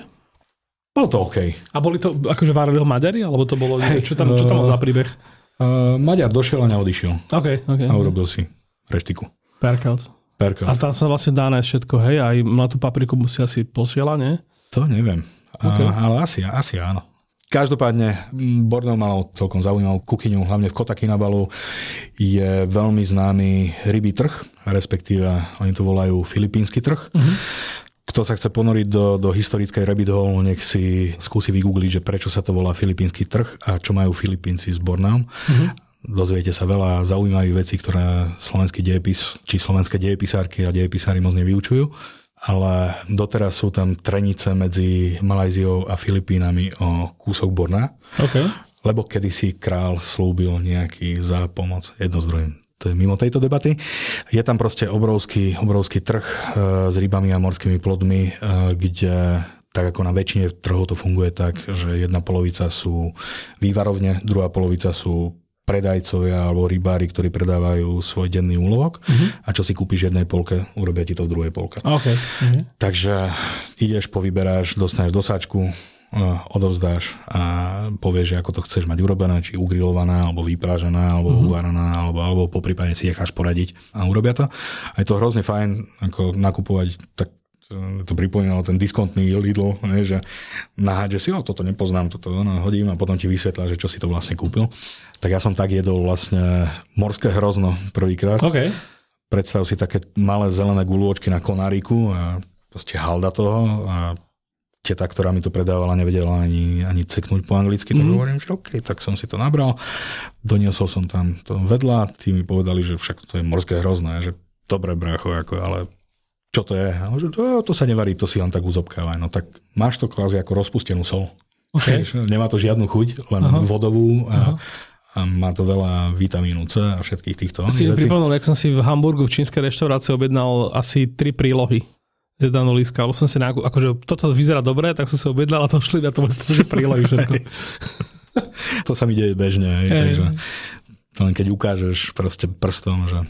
Bolo to OK. A boli to, akože varili ho Maďari, alebo to bolo, hey, čo tam, čo tam uh, za príbeh? Uh, Maďar došiel a neodišiel. OK, OK. A urobil si reštiku. Perkelt. Perkelt. A tam sa vlastne dá nájsť všetko, hej? Aj tú papriku musí asi posielať, nie? To neviem, okay. a, ale asi, asi áno. Každopádne Borneo mal celkom zaujímavú kuchyňu, hlavne v Kotakinabalu je veľmi známy rybý trh, respektíve oni to volajú filipínsky trh. Uh-huh. Kto sa chce ponoriť do, do historickej rabbit hole, nech si skúsi vygoogliť, že prečo sa to volá filipínsky trh a čo majú Filipínci s Borneom. Uh-huh. Dozviete sa veľa zaujímavých vecí, ktoré slovenský dejepis, či slovenské dejepisárky a dejepisári moc nevyučujú ale doteraz sú tam trenice medzi Malajziou a Filipínami o kúsok Borna. Okay. Lebo kedysi král slúbil nejaký za pomoc jedno s druhým. To je mimo tejto debaty. Je tam proste obrovský, obrovský trh e, s rybami a morskými plodmi, e, kde tak ako na väčšine trhov to funguje tak, že jedna polovica sú vývarovne, druhá polovica sú predajcovia alebo rybári, ktorí predávajú svoj denný úlovok uh-huh. a čo si kúpiš v jednej polke, urobia ti to v druhej polke. Okay. Uh-huh. Takže ideš, povyberáš, dostaneš dosáčku, odovzdáš a povieš, ako to chceš mať urobené, či ugrilovaná, alebo vyprážená, alebo uh-huh. uvarená, alebo, alebo po prípade si necháš poradiť a urobia to. A je to hrozne fajn ako nakupovať tak to pripomínalo ten diskontný Lidl, ne, že nahádže si, o, toto nepoznám, toto no, hodím a potom ti vysvetlá, že čo si to vlastne kúpil. Tak ja som tak jedol vlastne morské hrozno prvýkrát. Okay. Predstav si také malé zelené gulôčky na konáriku a proste halda toho a teta, ktorá mi to predávala, nevedela ani, ani ceknúť po anglicky, tak mm. hovorím, že OK, tak som si to nabral. Doniesol som tam to vedľa, tí mi povedali, že však to je morské hrozné, že dobre brácho, ako, ale čo to je? A že to, to sa nevarí, to si len tak uzobkávaj. No tak máš to kvázi ako rozpustenú sol. Okay. Nemá to žiadnu chuť, len Aha. vodovú a, a má to veľa vitamínu C a všetkých týchto Si mi pripomenul, jak som si v Hamburgu v čínskej reštaurácii objednal asi tri prílohy z jednanolíska, ale som si na, akože toto vyzerá dobre, tak som sa objednal a to šli na to boli prílohy všetko. to sa mi deje bežne, hey. takže len keď ukážeš proste prstom, že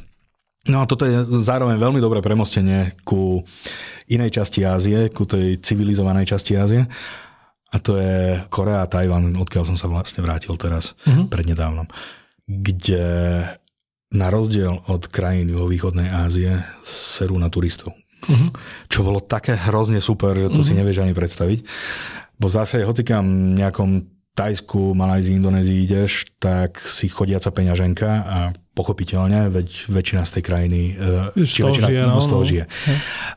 No a toto je zároveň veľmi dobré premostenie ku inej časti Ázie, ku tej civilizovanej časti Ázie. a to je Korea a Tajvan, odkiaľ som sa vlastne vrátil teraz uh-huh. prednedávnom, kde na rozdiel od krajín juhovýchodnej Ázie serú na turistov. Uh-huh. Čo bolo také hrozne super, že to uh-huh. si nevieš ani predstaviť. Bo v zásade, hoci kam nejakom Tajsku, Malajzii, Indonézii ideš, tak si chodiaca peňaženka a pochopiteľne, veď väčšina z tej krajiny e, či väčšina žije, no, z toho no. žije.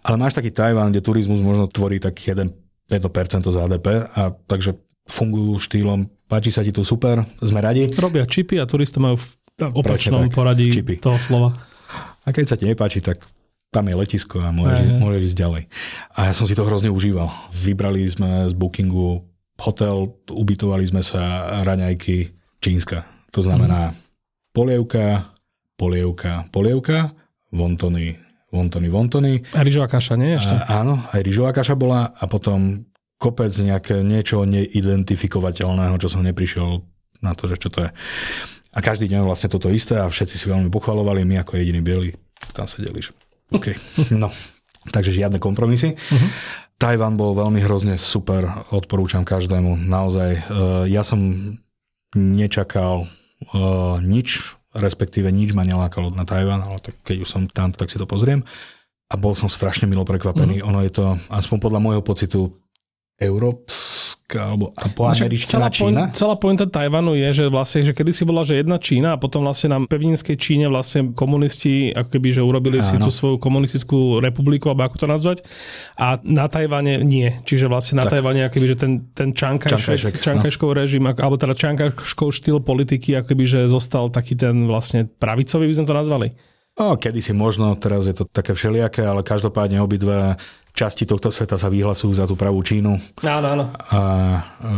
Ale máš taký Tajván, kde turizmus možno tvorí tak 1, 1% z HDP a takže fungujú štýlom, páči sa ti tu super, sme radi. Robia čipy a turisti majú v opačnom tak, poradí čipy. toho slova. A keď sa ti nepáči, tak tam je letisko a môžeš, ísť, môžeš ísť ďalej. A ja som si to hrozne užíval. Vybrali sme z bookingu hotel, ubytovali sme sa raňajky čínska. To znamená polievka, polievka, polievka, vontony, vontony, vontony. A rýžová kaša, nie? Ešte? A, áno, aj rýžová kaša bola a potom kopec nejaké niečo neidentifikovateľného, čo som neprišiel na to, že čo to je. A každý deň vlastne toto isté a všetci si veľmi pochvalovali, my ako jediní bieli tam sedeli. Že... OK, no. Takže žiadne kompromisy. Uh-huh. Tajvan bol veľmi hrozne super, odporúčam každému. Naozaj, e, ja som nečakal e, nič, respektíve nič ma nelákalo na Tajvan, ale tak keď už som tam, tak si to pozriem. A bol som strašne milo prekvapený. Mm. Ono je to, aspoň podľa môjho pocitu, európska alebo po američtina celá Čína? Point, celá pointa Tajvanu je, že vlastne, že kedy si bola, že jedna Čína a potom vlastne na pevninskej Číne vlastne komunisti ako keby, že urobili Áno. si tú svoju komunistickú republiku, alebo ako to nazvať. A na Tajvane nie. Čiže vlastne na tak. Tajvane akoby, že ten, ten Čankajšek, Čankajškov no. režim, alebo teda Čankajškov štýl politiky, akoby, že zostal taký ten vlastne pravicový, by sme to nazvali. O, kedy si možno, teraz je to také všelijaké, ale každopádne obidve časti tohto sveta sa vyhlasujú za tú pravú Čínu. Áno, áno. A,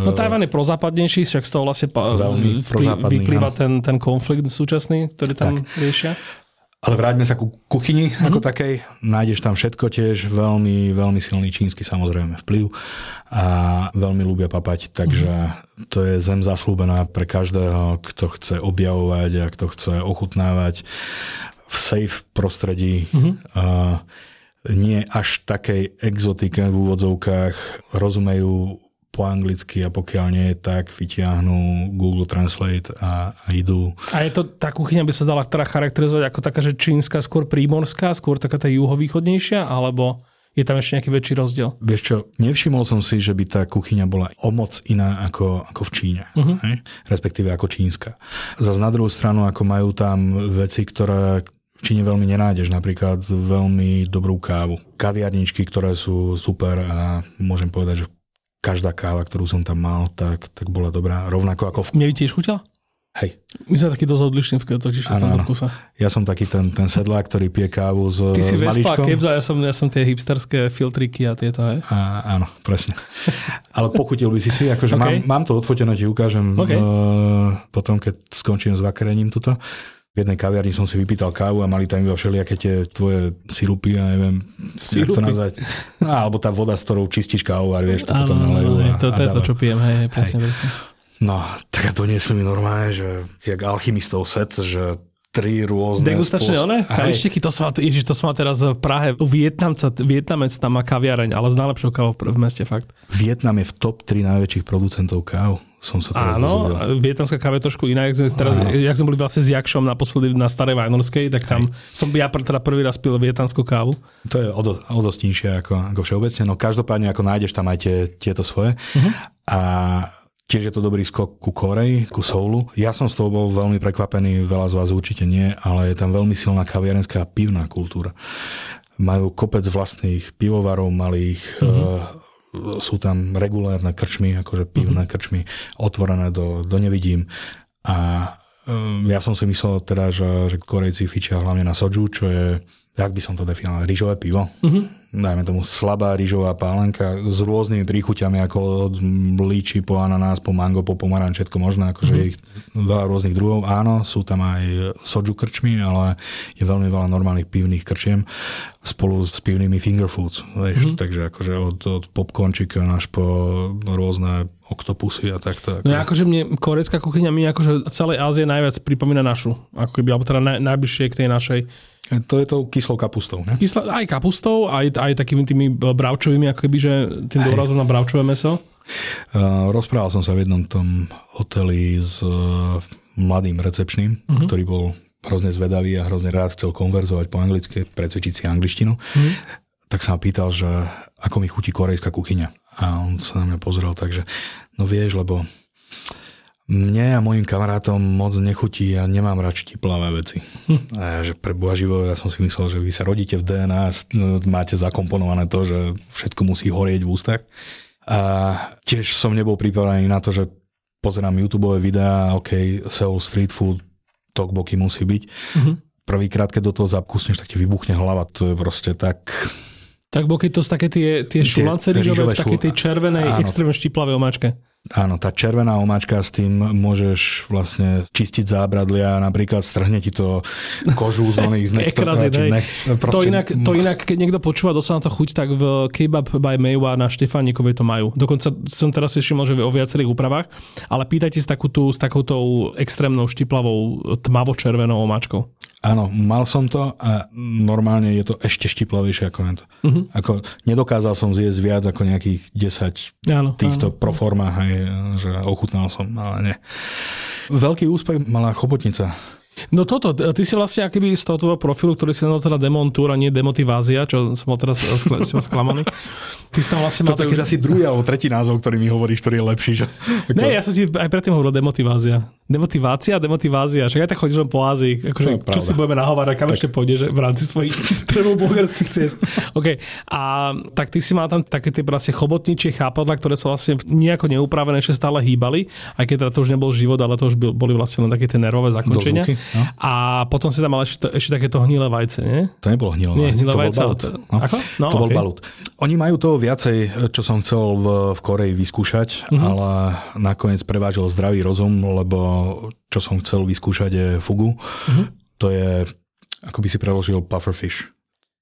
no e, Tajvan je prozápadnejší, však z toho vlastne vyplýva ten, ten konflikt súčasný, ktorý tam tak. riešia. Ale vráťme sa ku kuchyni mm-hmm. ako takej. Nájdeš tam všetko tiež, veľmi, veľmi silný čínsky samozrejme vplyv a veľmi ľúbia papať, takže mm-hmm. to je zem zaslúbená pre každého, kto chce objavovať a kto chce ochutnávať v safe prostredí. Mm-hmm. A, nie až takej exotike v úvodzovkách, rozumejú po anglicky a pokiaľ nie tak, vytiahnu Google Translate a, a idú. A je to, tá kuchyňa by sa dala teda charakterizovať ako taká, že čínska skôr prímorská, skôr taká tá juhovýchodnejšia, alebo je tam ešte nejaký väčší rozdiel? Vieš čo, nevšimol som si, že by tá kuchyňa bola o moc iná ako, ako v Číne, uh-huh. hej? respektíve ako čínska. Zas na druhú stranu, ako majú tam veci, ktoré Číne veľmi nenájdeš, napríklad veľmi dobrú kávu. Kaviarničky, ktoré sú super a môžem povedať, že každá káva, ktorú som tam mal, tak, tak bola dobrá. Rovnako ako... V... Mne tiež chutila? Hej. My sme takí dosť odlišní v totiž tomto kuse. Ja som taký ten, ten sedlák, ktorý pije kávu s Ty si Vespa Kebza, ja som, ja som tie hipsterské filtriky a tieto, hej? A, áno, presne. Ale pochutil by si si, akože okay. mám, mám to odfotené, ti ukážem okay. uh, potom, keď skončím s vakerením tuto v jednej kaviarni som si vypýtal kávu a mali tam iba všelijaké tie tvoje sirupy, ja neviem, sirupy. to nazvať. No, alebo tá voda, s ktorou čistíš kávu a vieš, to potom nalejú. A, to, to je to, čo pijem, hej presne, hej. presne. No, tak a doniesli mi normálne, že jak alchymistov set, že tri rôzne Degustačné spôsob... one? Kalištiky, to som, ježiš, to som teraz v Prahe. Vietnamca, Vietnamec tam má kaviareň, ale z najlepšou kávou v meste, fakt. Vietnam je v top 3 najväčších producentov káv. Som sa teraz Áno, vietnamská káva je trošku iná. Jak sme, teraz, jak sme boli vlastne s Jakšom naposledy na Starej Vajnorskej, tak tam Hej. som ja teda prvý raz pil vietnamskú kávu. To je o, do, o dosť nižšie ako, ako všeobecne, no každopádne ako nájdeš tam aj tie, tieto svoje. Uh-huh. A Tiež je to dobrý skok ku Koreji, ku Soulu. Ja som z toho bol veľmi prekvapený, veľa z vás určite nie, ale je tam veľmi silná kaviarenská pivná kultúra. Majú kopec vlastných pivovarov malých, mm-hmm. sú tam regulárne krčmy, akože pivné mm-hmm. krčmy, otvorené do, do nevidím. A e, ja som si myslel teda, že, že Korejci fičia hlavne na soju, čo je, jak by som to definoval, rýžové pivo. Mm-hmm dajme tomu slabá rýžová pálenka s rôznymi príchuťami ako od líči po ananás, po mango, po pomaranč, všetko možné, akože mm. ich veľa rôznych druhov. Áno, sú tam aj soju krčmy, ale je veľmi veľa normálnych pivných krčiem spolu s pivnými finger foods. Vieš? Mm. Takže akože od, od popcornčika až po rôzne oktopusy a takto. No ja akože mne korejská kuchyňa mi akože celej Ázie najviac pripomína našu. Ako keby, alebo teda naj, najbližšie k tej našej To je to kyslou kapustou, ne? Kysla, aj kapustou, aj, aj takými tými bravčovými, ako keby, že tým dôrazom na bravčové meso. Uh, rozprával som sa v jednom tom hoteli s uh, mladým recepčným, uh-huh. ktorý bol hrozne zvedavý a hrozne rád chcel konverzovať po anglicky, precvičiť si angličtinu. Uh-huh. Tak sa ma pýtal, že ako mi chutí korejská kuchyňa. A on sa na mňa pozrel, takže no vieš, lebo mne a mojim kamarátom moc nechutí a nemám rád štiplavé veci. Hm. A ja, že pre Boha živo, ja som si myslel, že vy sa rodíte v DNA, máte zakomponované to, že všetko musí horieť v ústach. A tiež som nebol pripravený na to, že pozerám YouTube videá, OK, Seoul Street Food, tokboky musí byť. Mm-hmm. Prvýkrát, keď do toho zakusneš, tak ti vybuchne hlava. To je proste tak... Tak boky to z také tie, tie šulance rýžové v takej tej červenej, extrémne štiplavej omáčke. Áno, tá červená omáčka s tým môžeš vlastne čistiť zábradlia, napríklad strhne ti to kožu z oných z nech, nech, to, inak, to inak, keď niekto počúva, dosť na to chuť, tak v Kebab by Maywa na Štefánikovej to majú. Dokonca som teraz ešte možno o viacerých úpravách, ale pýtajte s, takúto, s takouto extrémnou štiplavou tmavo-červenou omáčkou. Áno, mal som to a normálne je to ešte štiplavejšie ako na to. Uh-huh. Ako, nedokázal som zjesť viac ako nejakých 10 áno, týchto áno. proformách, aj, že ochutnal som, ale nie. Veľký úspech mala chobotnica. No toto, ty si vlastne akýby z toho tvojho profilu, ktorý si nazval Demontour a nie Demotivázia, čo som teraz sklamaný. Ty si tam vlastne mal také... už asi druhý alebo tretí názov, ktorý mi hovoríš, ktorý je lepší. Že... Ne, ja som ti aj predtým hovoril demotivázia. Demotivácia, demotivázia. Však aj tak chodíš po Ázii. Akože, no, čo si budeme nahovárať, kam tak. ešte pôjdeš v rámci svojich bulgarských ciest. OK. A tak ty si mal tam také tie vlastne chobotničie chápadla, ktoré sa vlastne nejako neupravené ešte stále hýbali, aj keď teda to už nebol život, ale to už boli vlastne len také tie nervové zakončenia. No. A potom si tam mal ešte, ešte takéto hnilé vajce, nie? To nebolo hnilé vajce. Hnilé to vajce. Bol balut. No. Ako? No, to okay. bol balut. Oni majú to viacej, čo som chcel v, v Koreji vyskúšať, uh-huh. ale nakoniec prevážil zdravý rozum, lebo čo som chcel vyskúšať je fugu. Uh-huh. To je, ako by si preložil pufferfish.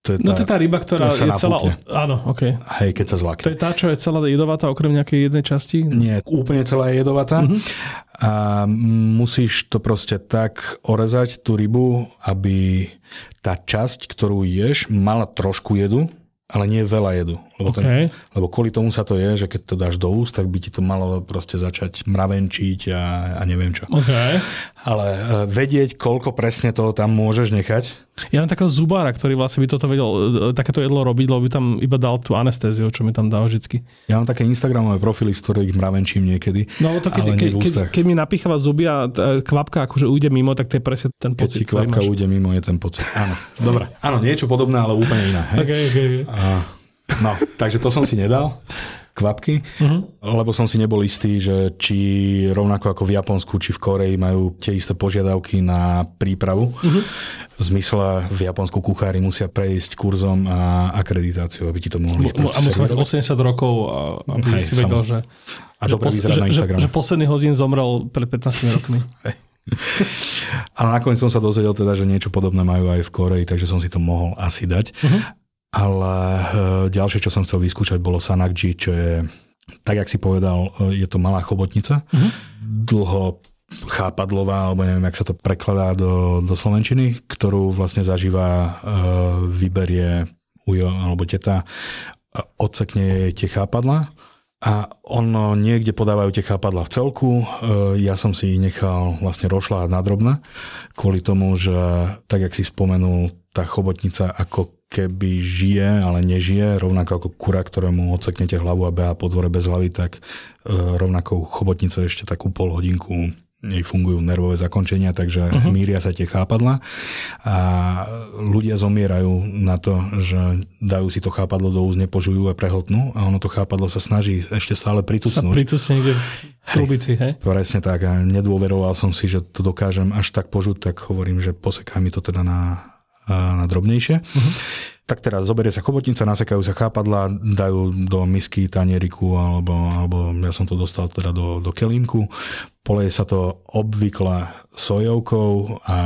To je tá, no to je tá ryba, ktorá je celá... Áno, OK. Hej, keď sa zlakne. To je tá, čo je celá jedovatá, okrem nejakej jednej časti? Nie, úplne celá je jedovatá. Uh-huh. A musíš to proste tak orezať, tú rybu, aby tá časť, ktorú ješ, mala trošku jedu ale nie veľa jedu. Lebo, okay. ten, lebo kvôli tomu sa to je, že keď to dáš do úst, tak by ti to malo proste začať mravenčiť a, a neviem čo. Okay. Ale uh, vedieť, koľko presne toho tam môžeš nechať. Ja mám takého zubára, ktorý vlastne by toto vedel, e, takéto jedlo robiť, lebo by tam iba dal tú anestéziu, čo mi tam dá vždycky. Ja mám také Instagramové profily, z ktorých mravenčím niekedy. No to keď, keď, keď, keď, mi napíchala zuby a e, kvapka akože ujde mimo, tak to je presne ten pocit. Keď kvapka ujde mimo, je ten pocit. Áno. Dobre. Áno, niečo podobné, ale úplne iné. Hej? Okay, okay. A, no, takže to som si nedal kvapky, uh-huh. lebo som si nebol istý, že či rovnako ako v Japonsku, či v Koreji majú tie isté požiadavky na prípravu. Uh-huh. V zmysle v Japonsku kuchári musia prejsť kurzom a akreditáciou, aby ti to mohli A musia mať 80 rokov, aby Hej, si vedel, že, a že, pos- že, že, že posledný hodín zomrel pred 15 rokmi. Hej. Nakoniec som sa dozvedel teda, že niečo podobné majú aj v Koreji, takže som si to mohol asi dať. Uh-huh. Ale e, ďalšie, čo som chcel vyskúšať, bolo Sanakji, čo je, tak jak si povedal, e, je to malá chobotnica. Uh-huh. Dlho chápadlová, alebo neviem, jak sa to prekladá do, do Slovenčiny, ktorú vlastne zažíva, e, vyberie ujo alebo teta, odsekne jej tie chápadla a ono niekde podávajú tie chápadla v celku. Ja som si ich nechal vlastne rošľať na drobné, kvôli tomu, že tak, jak si spomenul, tá chobotnica ako keby žije, ale nežije, rovnako ako kura, ktorému odseknete hlavu a beha po dvore bez hlavy, tak e, rovnako chobotnica ešte takú pol hodinku jej fungujú nervové zakončenia, takže uh-huh. míria sa tie chápadla a ľudia zomierajú na to, že dajú si to chápadlo do úst, nepožujú a prehltnú a ono to chápadlo sa snaží ešte stále pritucnúť. Sa pritucne niekde v trubici, hej? Presne tak a nedôveroval som si, že to dokážem až tak požuť, tak hovorím, že posekaj mi to teda na na drobnejšie. Uh-huh. Tak teraz zoberie sa chobotnica, nasekajú sa chápadla, dajú do misky, tanieriku alebo, alebo ja som to dostal teda do, do kelímku. Poleje sa to obvykle sojovkou a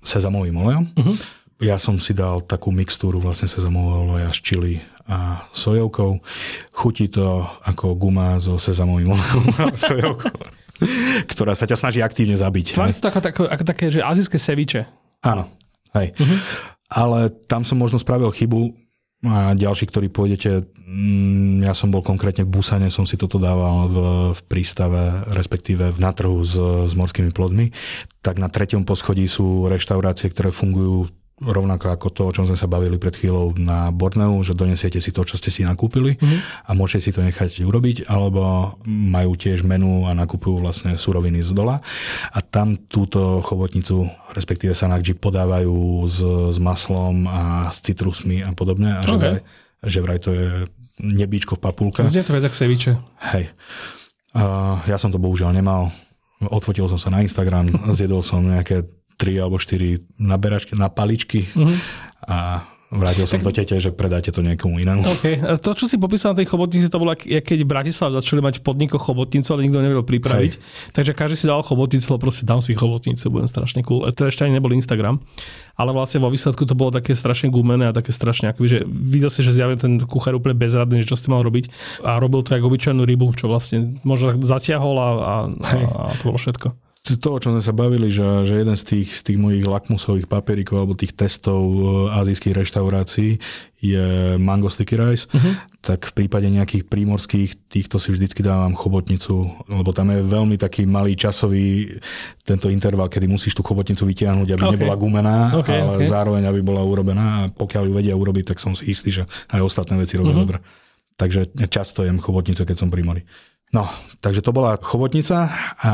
sezamovým olejom. Uh-huh. Ja som si dal takú mixtúru vlastne sezamového oleja s čili a sojovkou. Chutí to ako guma so sezamovým olejom a sojovkou ktorá sa ťa snaží aktívne zabiť. Tvári sa to ako, ako, ako také, že azijské seviče. Áno, Hej. Uh-huh. Ale tam som možno spravil chybu a ďalší, ktorí pôjdete, mm, ja som bol konkrétne v Busane, som si toto dával v, v prístave, respektíve v natrhu s, s morskými plodmi, tak na treťom poschodí sú reštaurácie, ktoré fungujú rovnako ako to, o čom sme sa bavili pred chvíľou na Borneu, že donesiete si to, čo ste si nakúpili mm-hmm. a môžete si to nechať urobiť, alebo majú tiež menu a nakupujú vlastne suroviny z dola a tam túto chobotnicu, respektíve sanakji podávajú s, s maslom a s citrusmi a podobne a že, okay. vraj, že vraj to je nebíčko v papulke. Znie to viac ako seviče. Hej. Uh, ja som to bohužiaľ nemal. Odfotil som sa na Instagram, zjedol som nejaké tri alebo štyri naberačky, na paličky mm-hmm. a vrátil som tak... to tete, že predáte to niekomu inému. Okay. To, čo si popísal na tej chobotnici, to bolo, keď v Bratislave začali mať v podnikoch chobotnicu, ale nikto nevedel pripraviť. Hej. Takže každý si dal chobotnicu, proste dám si chobotnicu, budem strašne cool. To ešte ani nebol Instagram. Ale vlastne vo výsledku to bolo také strašne gumené a také strašne, akoby, že videl si, že zjavne ten kuchár úplne bezradný, že čo si mal robiť. A robil to ako obyčajnú rybu, čo vlastne možno zatiahol a, a, a, a to bolo všetko to, o čom sme sa bavili, že, že jeden z tých, z tých mojich lakmusových papierikov alebo tých testov e, azijských reštaurácií je mango sticky rice, uh-huh. tak v prípade nejakých prímorských týchto si vždycky dávam chobotnicu, lebo tam je veľmi taký malý časový tento interval, kedy musíš tú chobotnicu vytiahnuť, aby okay. nebola gumená, okay, ale okay. zároveň aby bola urobená a pokiaľ ju vedia urobiť, tak som si istý, že aj ostatné veci robia uh-huh. dobre. Takže často jem chobotnice, keď som pri mori. No, takže to bola chobotnica a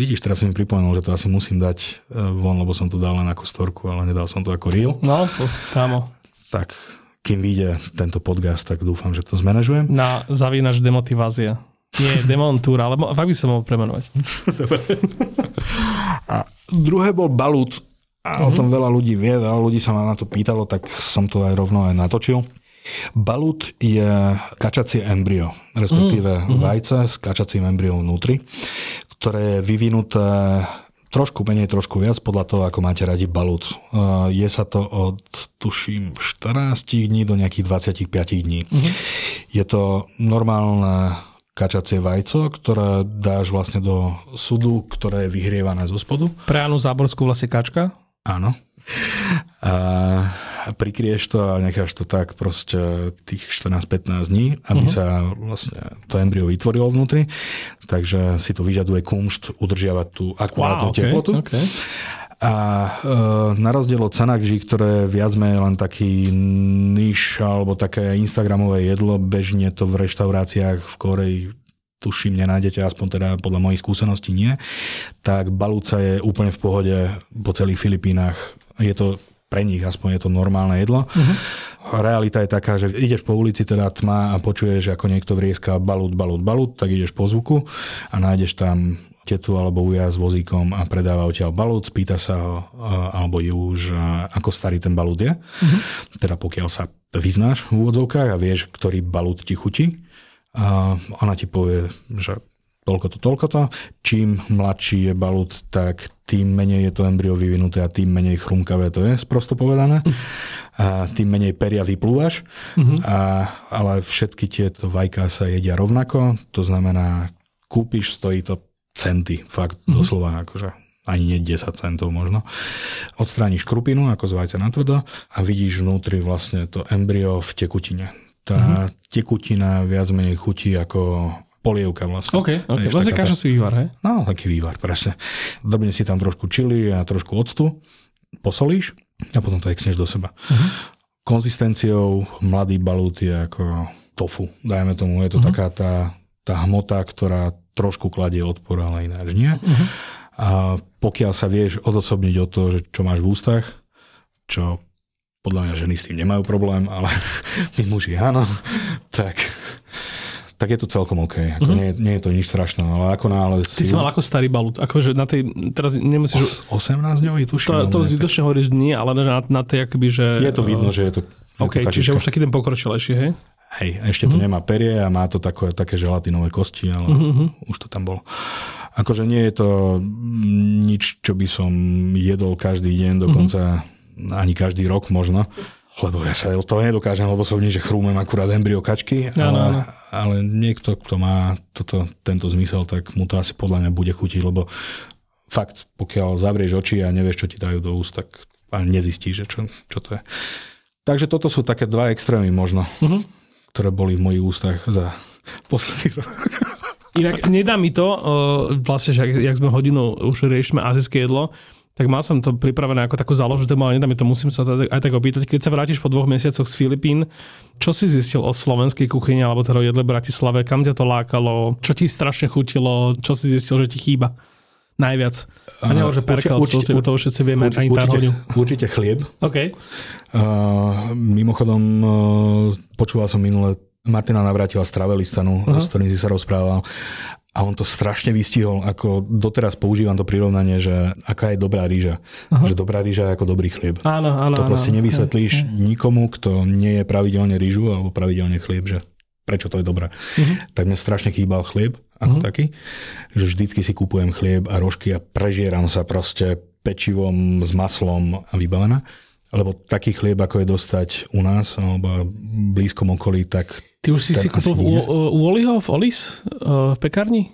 vidíš, teraz si mi pripomenul, že to asi musím dať e, von, lebo som to dal len ako storku, ale nedal som to ako reel. No, to, kámo. Tak, kým vyjde tento podcast, tak dúfam, že to zmanéžujem. Na zavínaš demotivázia. Nie, demontúra, ale fakt by sa mohol premenovať. a druhé bol balut. A uh-huh. o mhm. tom veľa ľudí vie, veľa ľudí sa ma na to pýtalo, tak som to aj rovno aj natočil. Balut je kačacie embryo, respektíve mm, vajce s kačacím embryom vnútri, ktoré je vyvinuté trošku menej, trošku viac podľa toho, ako máte radi balut. Je sa to od, tuším, 14 dní do nejakých 25 dní. Mm-hmm. Je to normálne kačacie vajco, ktoré dáš vlastne do sudu, ktoré je vyhrievané zo spodu. Pre Anu Záborskú vlastne kačka? Áno. A prikrieš to a necháš to tak proste tých 14-15 dní, aby uh-huh. sa vlastne to embryo vytvorilo vnútri. Takže si to vyžaduje kumšt udržiavať tú akurátnu wow, okay, teplotu. Okay. A e, na rozdiel od Sanakži, ktoré viac menej len taký niž alebo také instagramové jedlo, bežne to v reštauráciách v Koreji tuším, nenájdete, aspoň teda podľa mojich skúseností nie, tak balúca je úplne v pohode po celých Filipínach. Je to pre nich aspoň je to normálne jedlo. Uh-huh. Realita je taká, že ideš po ulici, teda tma a počuješ, ako niekto vrieska balut, balut, balut, tak ideš po zvuku a nájdeš tam tetu alebo uja s vozíkom a predáva odtiaľ balut, spýta sa ho alebo ju už, ako starý ten balut je. Uh-huh. Teda pokiaľ sa vyznáš v úvodzovkách a vieš, ktorý balut ti chutí. A ona ti povie, že toľko to, toľko to. Čím mladší je balut, tak tým menej je to embryo vyvinuté a tým menej chrumkavé to je, sprosto povedané. A tým menej peria vyplúvaš. Uh-huh. A, ale všetky tieto vajká sa jedia rovnako, to znamená, kúpiš, stojí to centy, fakt uh-huh. doslova akože ani nie 10 centov možno. Odstrániš krupinu ako z vajca na tvrdo a vidíš vnútri vlastne to embryo v tekutine. Tá uh-huh. tekutina viac menej chutí ako polievka vlastne. OK, OK. Vieš, vlastne kaša si vývar, hej? No, taký vývar, presne. Dobne si tam trošku čili a trošku octu, posolíš a potom to exneš do seba. Uh-huh. Konzistenciou mladý balút je ako tofu, dajme tomu. Je to uh-huh. taká tá, tá hmota, ktorá trošku kladie odpor, ale ináč nie. Uh-huh. A pokiaľ sa vieš odosobniť od toho, že čo máš v ústach, čo podľa mňa ženy s tým nemajú problém, ale my muži áno, tak tak je to celkom OK. Ako mm-hmm. nie, nie je to nič strašné, ale ako náhle... Ty si mal ako starý balut, akože na tej, teraz nemusíš... Os, 18 dňový, tuším. To, to zbytočne hovoríš nie, ale na, na tej akoby, že... Je to vidno, že je to... OK, je to čiže už taký ten pokročilejší, hej? Hej, ešte to mm-hmm. nemá perie a má to také, také želatinové kosti, ale mm-hmm. už to tam bolo. Akože nie je to nič, čo by som jedol každý deň, dokonca mm-hmm. ani každý rok možno lebo ja sa to nedokážem odosobniť, že chrúmem akurát embryo kačky, ale, no, no. ale niekto, kto má toto, tento zmysel, tak mu to asi podľa mňa bude chutiť, lebo fakt, pokiaľ zavrieš oči a nevieš, čo ti dajú do úst, tak v a nezistí, že čo, čo to je. Takže toto sú také dva extrémy možno, uh-huh. ktoré boli v mojich ústach za posledný rok. Inak nedá mi to, vlastne, že jak sme hodinu už riešime azijské jedlo, tak mal som to pripravené ako takú záložnú tému, ale nedá mi to, musím sa to aj tak opýtať. Keď sa vrátiš po dvoch mesiacoch z Filipín, čo si zistil o slovenskej kuchyni alebo teda jedle Bratislave, kam ťa to lákalo, čo ti strašne chutilo, čo si zistil, že ti chýba najviac? A neho, že perkel, určite, to, to všetci vieme, určite, ani určite, určite chlieb. OK. Uh, mimochodom, uh, počúval som minule Martina Navrátila z Travelistanu, uh-huh. s ktorým si sa rozprával. A on to strašne vystihol, ako doteraz používam to prirovnanie, že aká je dobrá rýža. Uh-huh. Že dobrá rýža je ako dobrý chlieb. Áno, áno. To proste nevysvetlíš uh-huh. nikomu, kto nie je pravidelne rýžu alebo pravidelne chlieb, že prečo to je dobré. Uh-huh. Tak mne strašne chýbal chlieb ako uh-huh. taký, že vždycky si kupujem chlieb a rožky a prežieram sa proste pečivom s maslom a vybavená. Lebo taký chlieb, ako je dostať u nás alebo v blízkom okolí, tak Ty už si si kúpil u, Oliho v Olis v pekárni?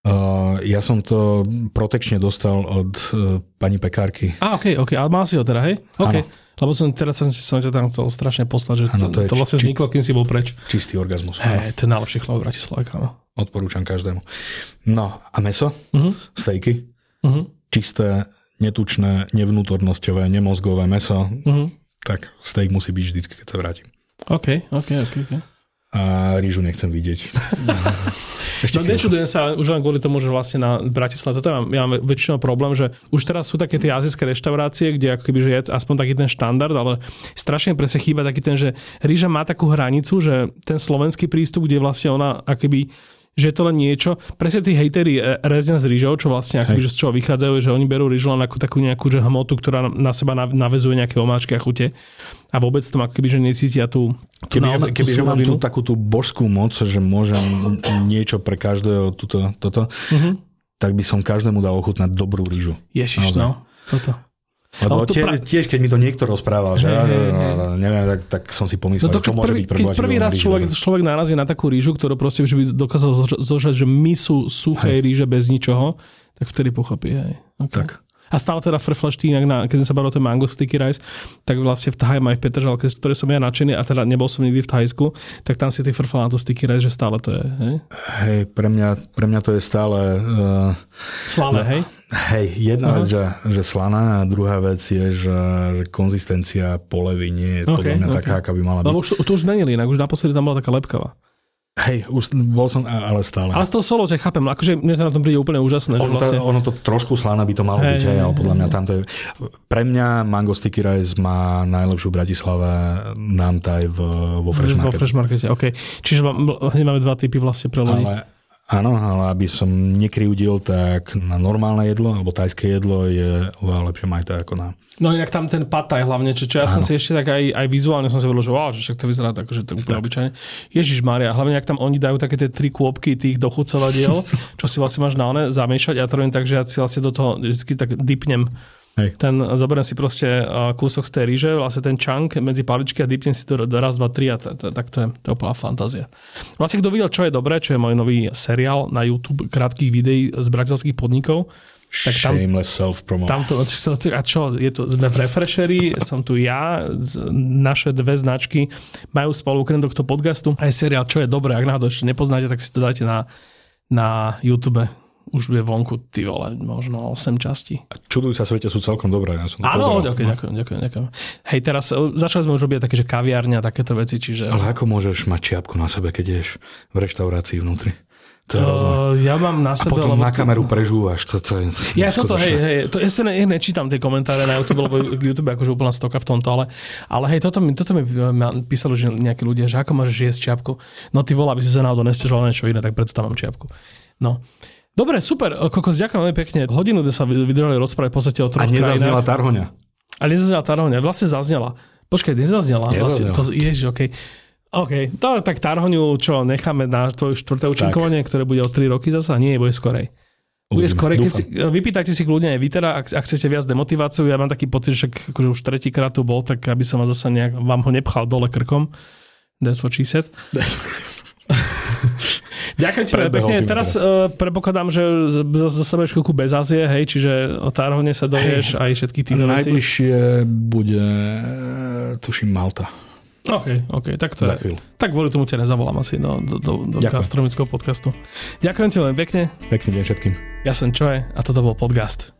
Uh, ja som to protekčne dostal od uh, pani pekárky. A, ok, ok, ale mal si ho teda, hej? Ok. Ano. Lebo som teraz som, som ťa tam chcel strašne poslať, že ano, to, to, to vlastne či, vzniklo, kým si bol preč. Čistý orgazmus. Hej, to je najlepší chlap v Bratislave, áno. Odporúčam každému. No a meso, uh-huh. stejky, uh-huh. čisté, netučné, nevnútornosťové, nemozgové meso, uh-huh. tak steak musí byť vždy, keď sa vrátim. OK, OK, OK. okay a rýžu nechcem vidieť. Ešte no nečudujem sa už len kvôli tomu, že vlastne na Bratislave, toto mám, ja mám väčšinou problém, že už teraz sú také tie azijské reštaurácie, kde ako keby, že je aspoň taký ten štandard, ale strašne presne chýba taký ten, že rýža má takú hranicu, že ten slovenský prístup, kde vlastne ona akoby že je to len niečo. Presne tí hejteri e, rezňa z rýžou, čo vlastne akoby, že z čoho vychádzajú, že oni berú rýžu len ako takú nejakú že hmotu, ktorá na seba navezuje nejaké omáčky a chute a vôbec tam akoby, že necítia tú, tú Keby, naozaj, keby tú mám tú, takú tú božskú moc, že môžem niečo pre každého tuto, toto, uh-huh. tak by som každému dal ochutnať dobrú rýžu. Ježiš, naozaj. no, toto. Lebo tie, pra... tiež, keď mi to niekto rozprával, že hey, hey, hey. neviem, tak, tak som si pomyslel, no to, čo môže prvý, byť Keď prvý raz človek, človek narazí na takú rýžu, ktorú proste že by dokázal zožať, že my sú suché hey. rýže bez ničoho, tak vtedy pochopí. Hej. Okay. Tak. A stále teda frflaš ty inak, na, keď sme sa bavili o tom mango sticky rice, tak vlastne v Thai aj v Petržalke, z ktorej som ja nadšený a teda nebol som nikdy v Thajsku, tak tam si ty frfla na to sticky rice, že stále to je. Hej, hej pre, mňa, pre mňa to je stále... Uh, Slavé, no, hej? Hej, jedna uh-huh. vec, že, že slaná a druhá vec je, že, že konzistencia polevy nie je okay, podľa mňa okay. taká, aká by mala byť. Lebo už, to už zmenili, inak už naposledy tam bola taká lepkavá. Hej, už bol som, ale stále. Ale z toho solo chápem, akože mne to na tom príde úplne úžasné. Ono, že vlastne... to, ono to trošku slaná by to malo hey, byť, hej, ale podľa mňa tam to je... Pre mňa Mango Sticky Rice má najlepšiu Bratislave nám taj v, vo Fresh Market. Vo Fresh Markete, OK. Čiže hneď máme dva typy vlastne pre ľudí. Ale, áno, ale aby som nekryudil, tak na normálne jedlo, alebo tajské jedlo je oveľa lepšie majta ako na No inak tam ten pataj hlavne, čo, čo ja Áno. som si ešte tak aj, aj vizuálne som si hovoril, že wow, že však to vyzerá tak, že to je úplne obyčajne. Ježiš Maria, hlavne ak tam oni dajú také tie tri kôpky tých dochucovadiel, čo si vlastne máš na one zamiešať a to robím tak, že ja si vlastne do toho vždy tak dipnem Hej. Ten, zoberiem si proste kúsok z tej ríže, vlastne ten čank medzi paličky a dipnem si to raz, dva, tri a to, to, tak to je, to je úplná fantázia. Vlastne kto videl, čo je dobré, čo je môj nový seriál na YouTube krátkých videí z bratislavských podnikov, tak tam, Shameless self-promo. Tam to, a čo, je to, sme Refreshery, som tu ja, naše dve značky majú spolu okrem tohto podcastu aj seriál, čo je dobré, ak náhodou ešte nepoznáte, tak si to dajte na, na YouTube. Už je vonku, ty vole, možno 8 častí. A čudujú sa svete sú celkom dobré. Ja som Áno, ďakujem, ďakujem, ďakujem, ďakujem. Hej, teraz e, začali sme už robiť také, že kaviárne a takéto veci, čiže... Ale ako môžeš mať čiapku na sebe, keď ješ v reštaurácii vnútri? To uh, ja mám na sebe... A potom na kameru prežúvaš. To, to je ja toto, hej, hej, to, ne, nečítam tie komentáre na YouTube, lebo YouTube je akože úplná stoka v tomto, ale, ale hej, toto mi, toto mi písalo že nejakí ľudia, že ako môžeš jesť čiapku. No ty volá, aby si sa náhodou nestežoval niečo iné, tak preto tam mám čiapku. No. Dobre, super, kokos, ďakujem veľmi pekne. Hodinu sme sa vydržali rozprávať v podstate o troch A nezaznela Tarhoňa. A nezaznela Tarhoňa, vlastne zaznela. Počkaj, nezaznela. nezaznela. Vlastne, to, ježiš, okay. OK, to, tak Tarhoniu, čo necháme na tvoje štvrté účinkovanie, ktoré bude o 3 roky zasa? Nie, bude skorej. Bude skorej, keď si, vypýtajte si kľudne aj vy teda, ak, ak chcete viac demotiváciu, ja mám taký pocit, že akože už tretíkrát tu bol, tak aby som vás zase nejak, vám ho nepchal dole krkom. That's what she said. Ďakujem ti pekne. Teraz uh, predpokladám, že za sebe chvíľku bez Ázie, hej, čiže o Tárhovne sa doješ hey, aj všetky týchto vecí. Najbližšie bude, tuším, Malta. OK, OK, tak to Za je. Tak kvôli tomu ťa nezavolám asi do, do, do, do gastronomického podcastu. Ďakujem ti veľmi pekne. Pekný deň všetkým. Ja som Čoje a toto bol podcast.